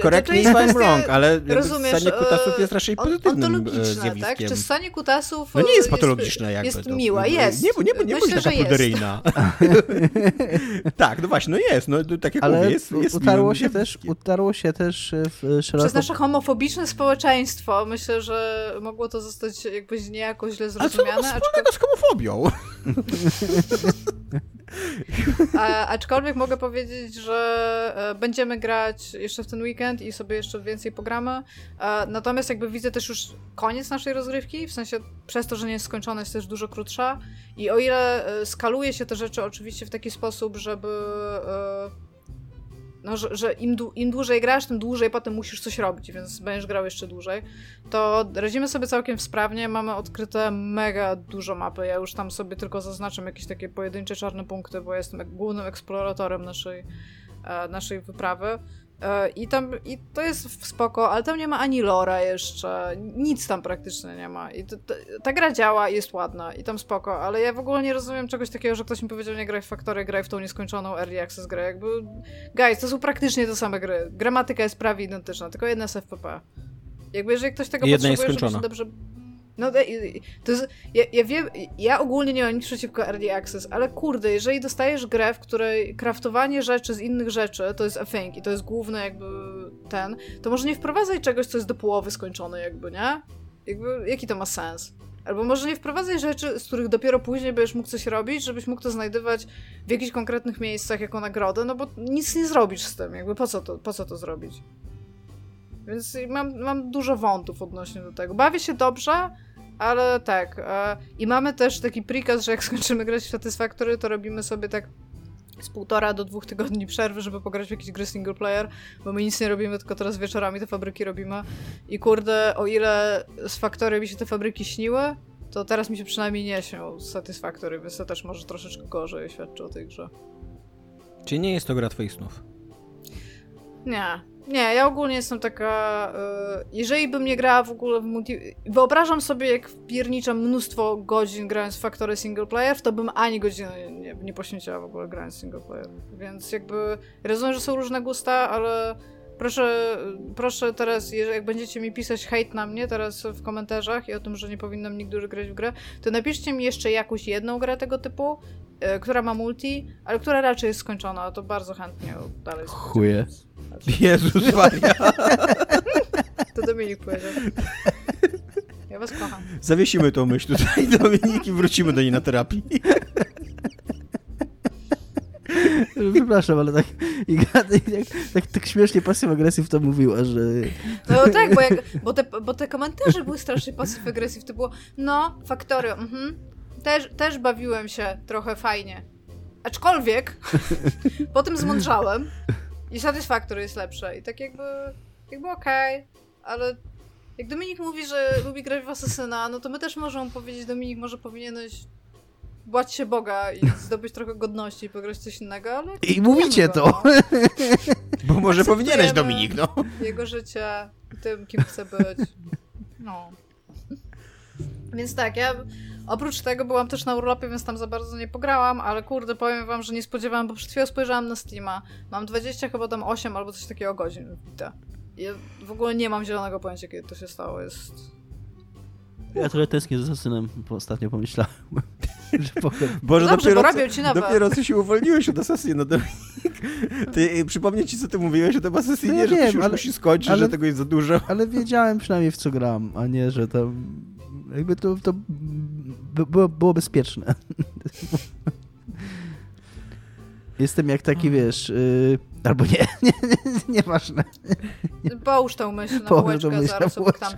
correct me if I'm wrong, ale rozumiesz, ssanie kutasów jest raczej pozytywnym e, zjawiskiem. tak? Czy ssanie kutasów No nie jest patologiczne jakby. Jest to, miłe, jest. Nie, nie, nie, nie Myślę, taka pruderyjna. (laughs) tak, no właśnie, no jest, no tak jak ale mówię, jest, jest utarło się też, utarło się też w szeroko... Przez nasze homofobiczne społeczeństwo myślę, że mogło to zostać jakbyś niejako źle zrozumiane. A co to aczkolwiek... z homofobią? (laughs) A, aczkolwiek mogę powiedzieć, że e, będziemy grać jeszcze w ten weekend i sobie jeszcze więcej pogramy. E, natomiast jakby widzę też już koniec naszej rozgrywki, w sensie przez to, że nie jest skończona, jest też dużo krótsza. I o ile e, skaluje się te rzeczy oczywiście w taki sposób, żeby no, że, że im, im, dłużej grasz, tym dłużej potem musisz coś robić, więc będziesz grał jeszcze dłużej, to radzimy sobie całkiem sprawnie, mamy odkryte mega dużo mapy, ja już tam sobie tylko zaznaczam jakieś takie pojedyncze czarne punkty, bo jestem głównym eksploratorem naszej, e, naszej wyprawy. E, I tam, i to jest spoko, ale tam nie ma ani lora jeszcze, nic tam praktycznie nie ma. I to, to, ta gra działa, jest ładna i tam spoko, ale ja w ogóle nie rozumiem czegoś takiego, że ktoś mi powiedział, nie graj w Factory, graj w tą nieskończoną Early Access grę. Jakby, guys, to są praktycznie te same gry. Gramatyka jest prawie identyczna, tylko jedna jest FPP. Jakby jeżeli ktoś tego jedna potrzebuje, żeby się dobrze no to jest, ja, ja wiem, ja ogólnie nie mam nic przeciwko Early Access, ale kurde, jeżeli dostajesz grę, w której kraftowanie rzeczy z innych rzeczy to jest a thing i to jest główny jakby ten, to może nie wprowadzaj czegoś, co jest do połowy skończone jakby, nie? Jakby, jaki to ma sens? Albo może nie wprowadzaj rzeczy, z których dopiero później będziesz mógł coś robić, żebyś mógł to znajdywać w jakichś konkretnych miejscach jako nagrodę, no bo nic nie zrobisz z tym, jakby po co to, po co to zrobić? Więc mam, mam dużo wątów odnośnie do tego. Bawię się dobrze, ale tak. E, I mamy też taki prikaz, że jak (laughs) skończymy grać w Satisfactory, to robimy sobie tak z półtora do dwóch tygodni przerwy, żeby pograć w jakieś gry single player, bo my nic nie robimy, tylko teraz wieczorami te fabryki robimy. I kurde, o ile z Factory mi się te fabryki śniły, to teraz mi się przynajmniej nie śnią z Satisfactory, więc to też może troszeczkę gorzej świadczy o tej grze. Czy nie jest to gra twoich snów? Nie, nie, ja ogólnie jestem taka. Yy, jeżeli bym nie grała w ogóle w multi. Wyobrażam sobie, jak wpierniczam mnóstwo godzin grając w faktory single player, to bym ani godziny nie, nie poświęciła w ogóle grając single player. Więc jakby. Rozumiem, że są różne gusta, ale proszę, proszę teraz, jak będziecie mi pisać hejt na mnie teraz w komentarzach i o tym, że nie powinnam nigdy grać w grę, to napiszcie mi jeszcze jakąś jedną grę tego typu, która ma multi, ale która raczej jest skończona. To bardzo chętnie dalej. Chuje. Jezus Maria. (laughs) To Dominik powiedział. Ja was kocham. Zawiesimy tą myśl tutaj, Dominik, i wrócimy do niej na terapii. Przepraszam, ale tak, i, tak, tak, tak śmiesznie pasyw agresyw to mówiła, że... No tak, bo, jak, bo, te, bo te komentarze były strasznie pasyw agresyw. To było, no, faktory, mhm. Też, też bawiłem się trochę fajnie. Aczkolwiek (laughs) po tym zmądrzałem i Satisfactory jest lepsze. I tak jakby, jakby okej, okay, ale jak Dominik mówi, że lubi grać w Asasyna, no to my też możemy powiedzieć, Dominik, może powinieneś błać się Boga i zdobyć trochę godności i pograć coś innego, ale... I mówicie go, to! No. (laughs) Bo może powinieneś, Dominik, no. Jego życie, tym, kim chce być. No. (laughs) Więc tak, ja Oprócz tego byłam też na urlopie, więc tam za bardzo nie pograłam, ale kurde, powiem wam, że nie spodziewałam, bo przed chwilą spojrzałam na Steama. Mam 20 chyba tam 8 albo coś takiego godzin wbite. Ja w ogóle nie mam zielonego pojęcia, kiedy to się stało. Jest... Ja trochę tęsknię za Asasynem, bo ostatnio pomyślałem. (laughs) że Boże, Dobrze, dopiero, bo ci dopiero co się uwolniłeś od Asasyna, Dominik. Ty, y, przypomnę ci, co ty mówiłeś o tym Asasynie, no ja że wiem, to się ale, musi skończyć, ale, że tego jest za dużo. Ale wiedziałem przynajmniej w co gram, a nie, że tam jakby to, to było, było bezpieczne. (laughs) Jestem jak taki, wiesz, yy, albo nie, (laughs) nie, nie, nieważne. Połóż tą myśl na Połóż tą myśl zaraz na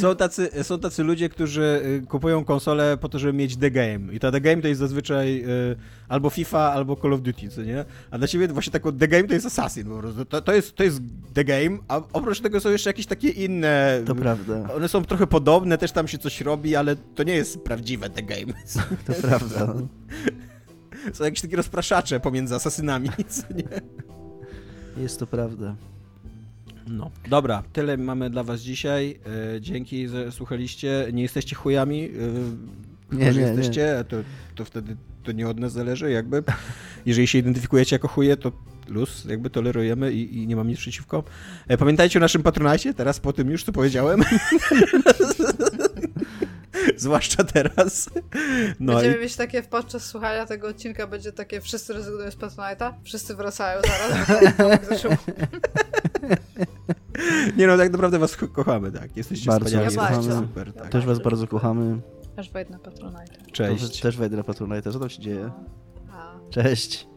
są tacy, są tacy ludzie, którzy y, kupują konsolę po to, żeby mieć The Game. I ta The Game to jest zazwyczaj y, albo FIFA, albo Call of Duty, co nie? A dla ciebie właśnie taką The Game to jest Assassin po prostu. To, to, jest, to jest The Game, a oprócz tego są jeszcze jakieś takie inne... To prawda. One są trochę podobne, też tam się coś robi, ale to nie jest prawdziwe The Game. (laughs) To prawda. Są jakieś takie rozpraszacze pomiędzy asasynami, co nie? Jest to prawda. No, dobra, tyle mamy dla was dzisiaj. E, dzięki, że słuchaliście. Nie jesteście chujami. E, nie, nie, jesteście, nie. To, to wtedy to nie od nas zależy, jakby. Jeżeli się identyfikujecie jako chuje, to luz, jakby tolerujemy i, i nie mam nic przeciwko. E, Pamiętajcie o naszym patronajcie, teraz po tym już, co powiedziałem. (laughs) (laughs) Zwłaszcza teraz. No Będziemy i mieć takie podczas słuchania tego odcinka, będzie takie wszyscy rezygnują z Patronite'a, wszyscy wracają zaraz. Nie no, tak naprawdę was ko- kochamy, tak. Jesteście Bardzo wspaniali, jesteście kochamy. super, tak. Też was bardzo kochamy. aż wejdę na Patronite. Cześć. Też wejdę na Patronite. Co tam się dzieje? A. Cześć.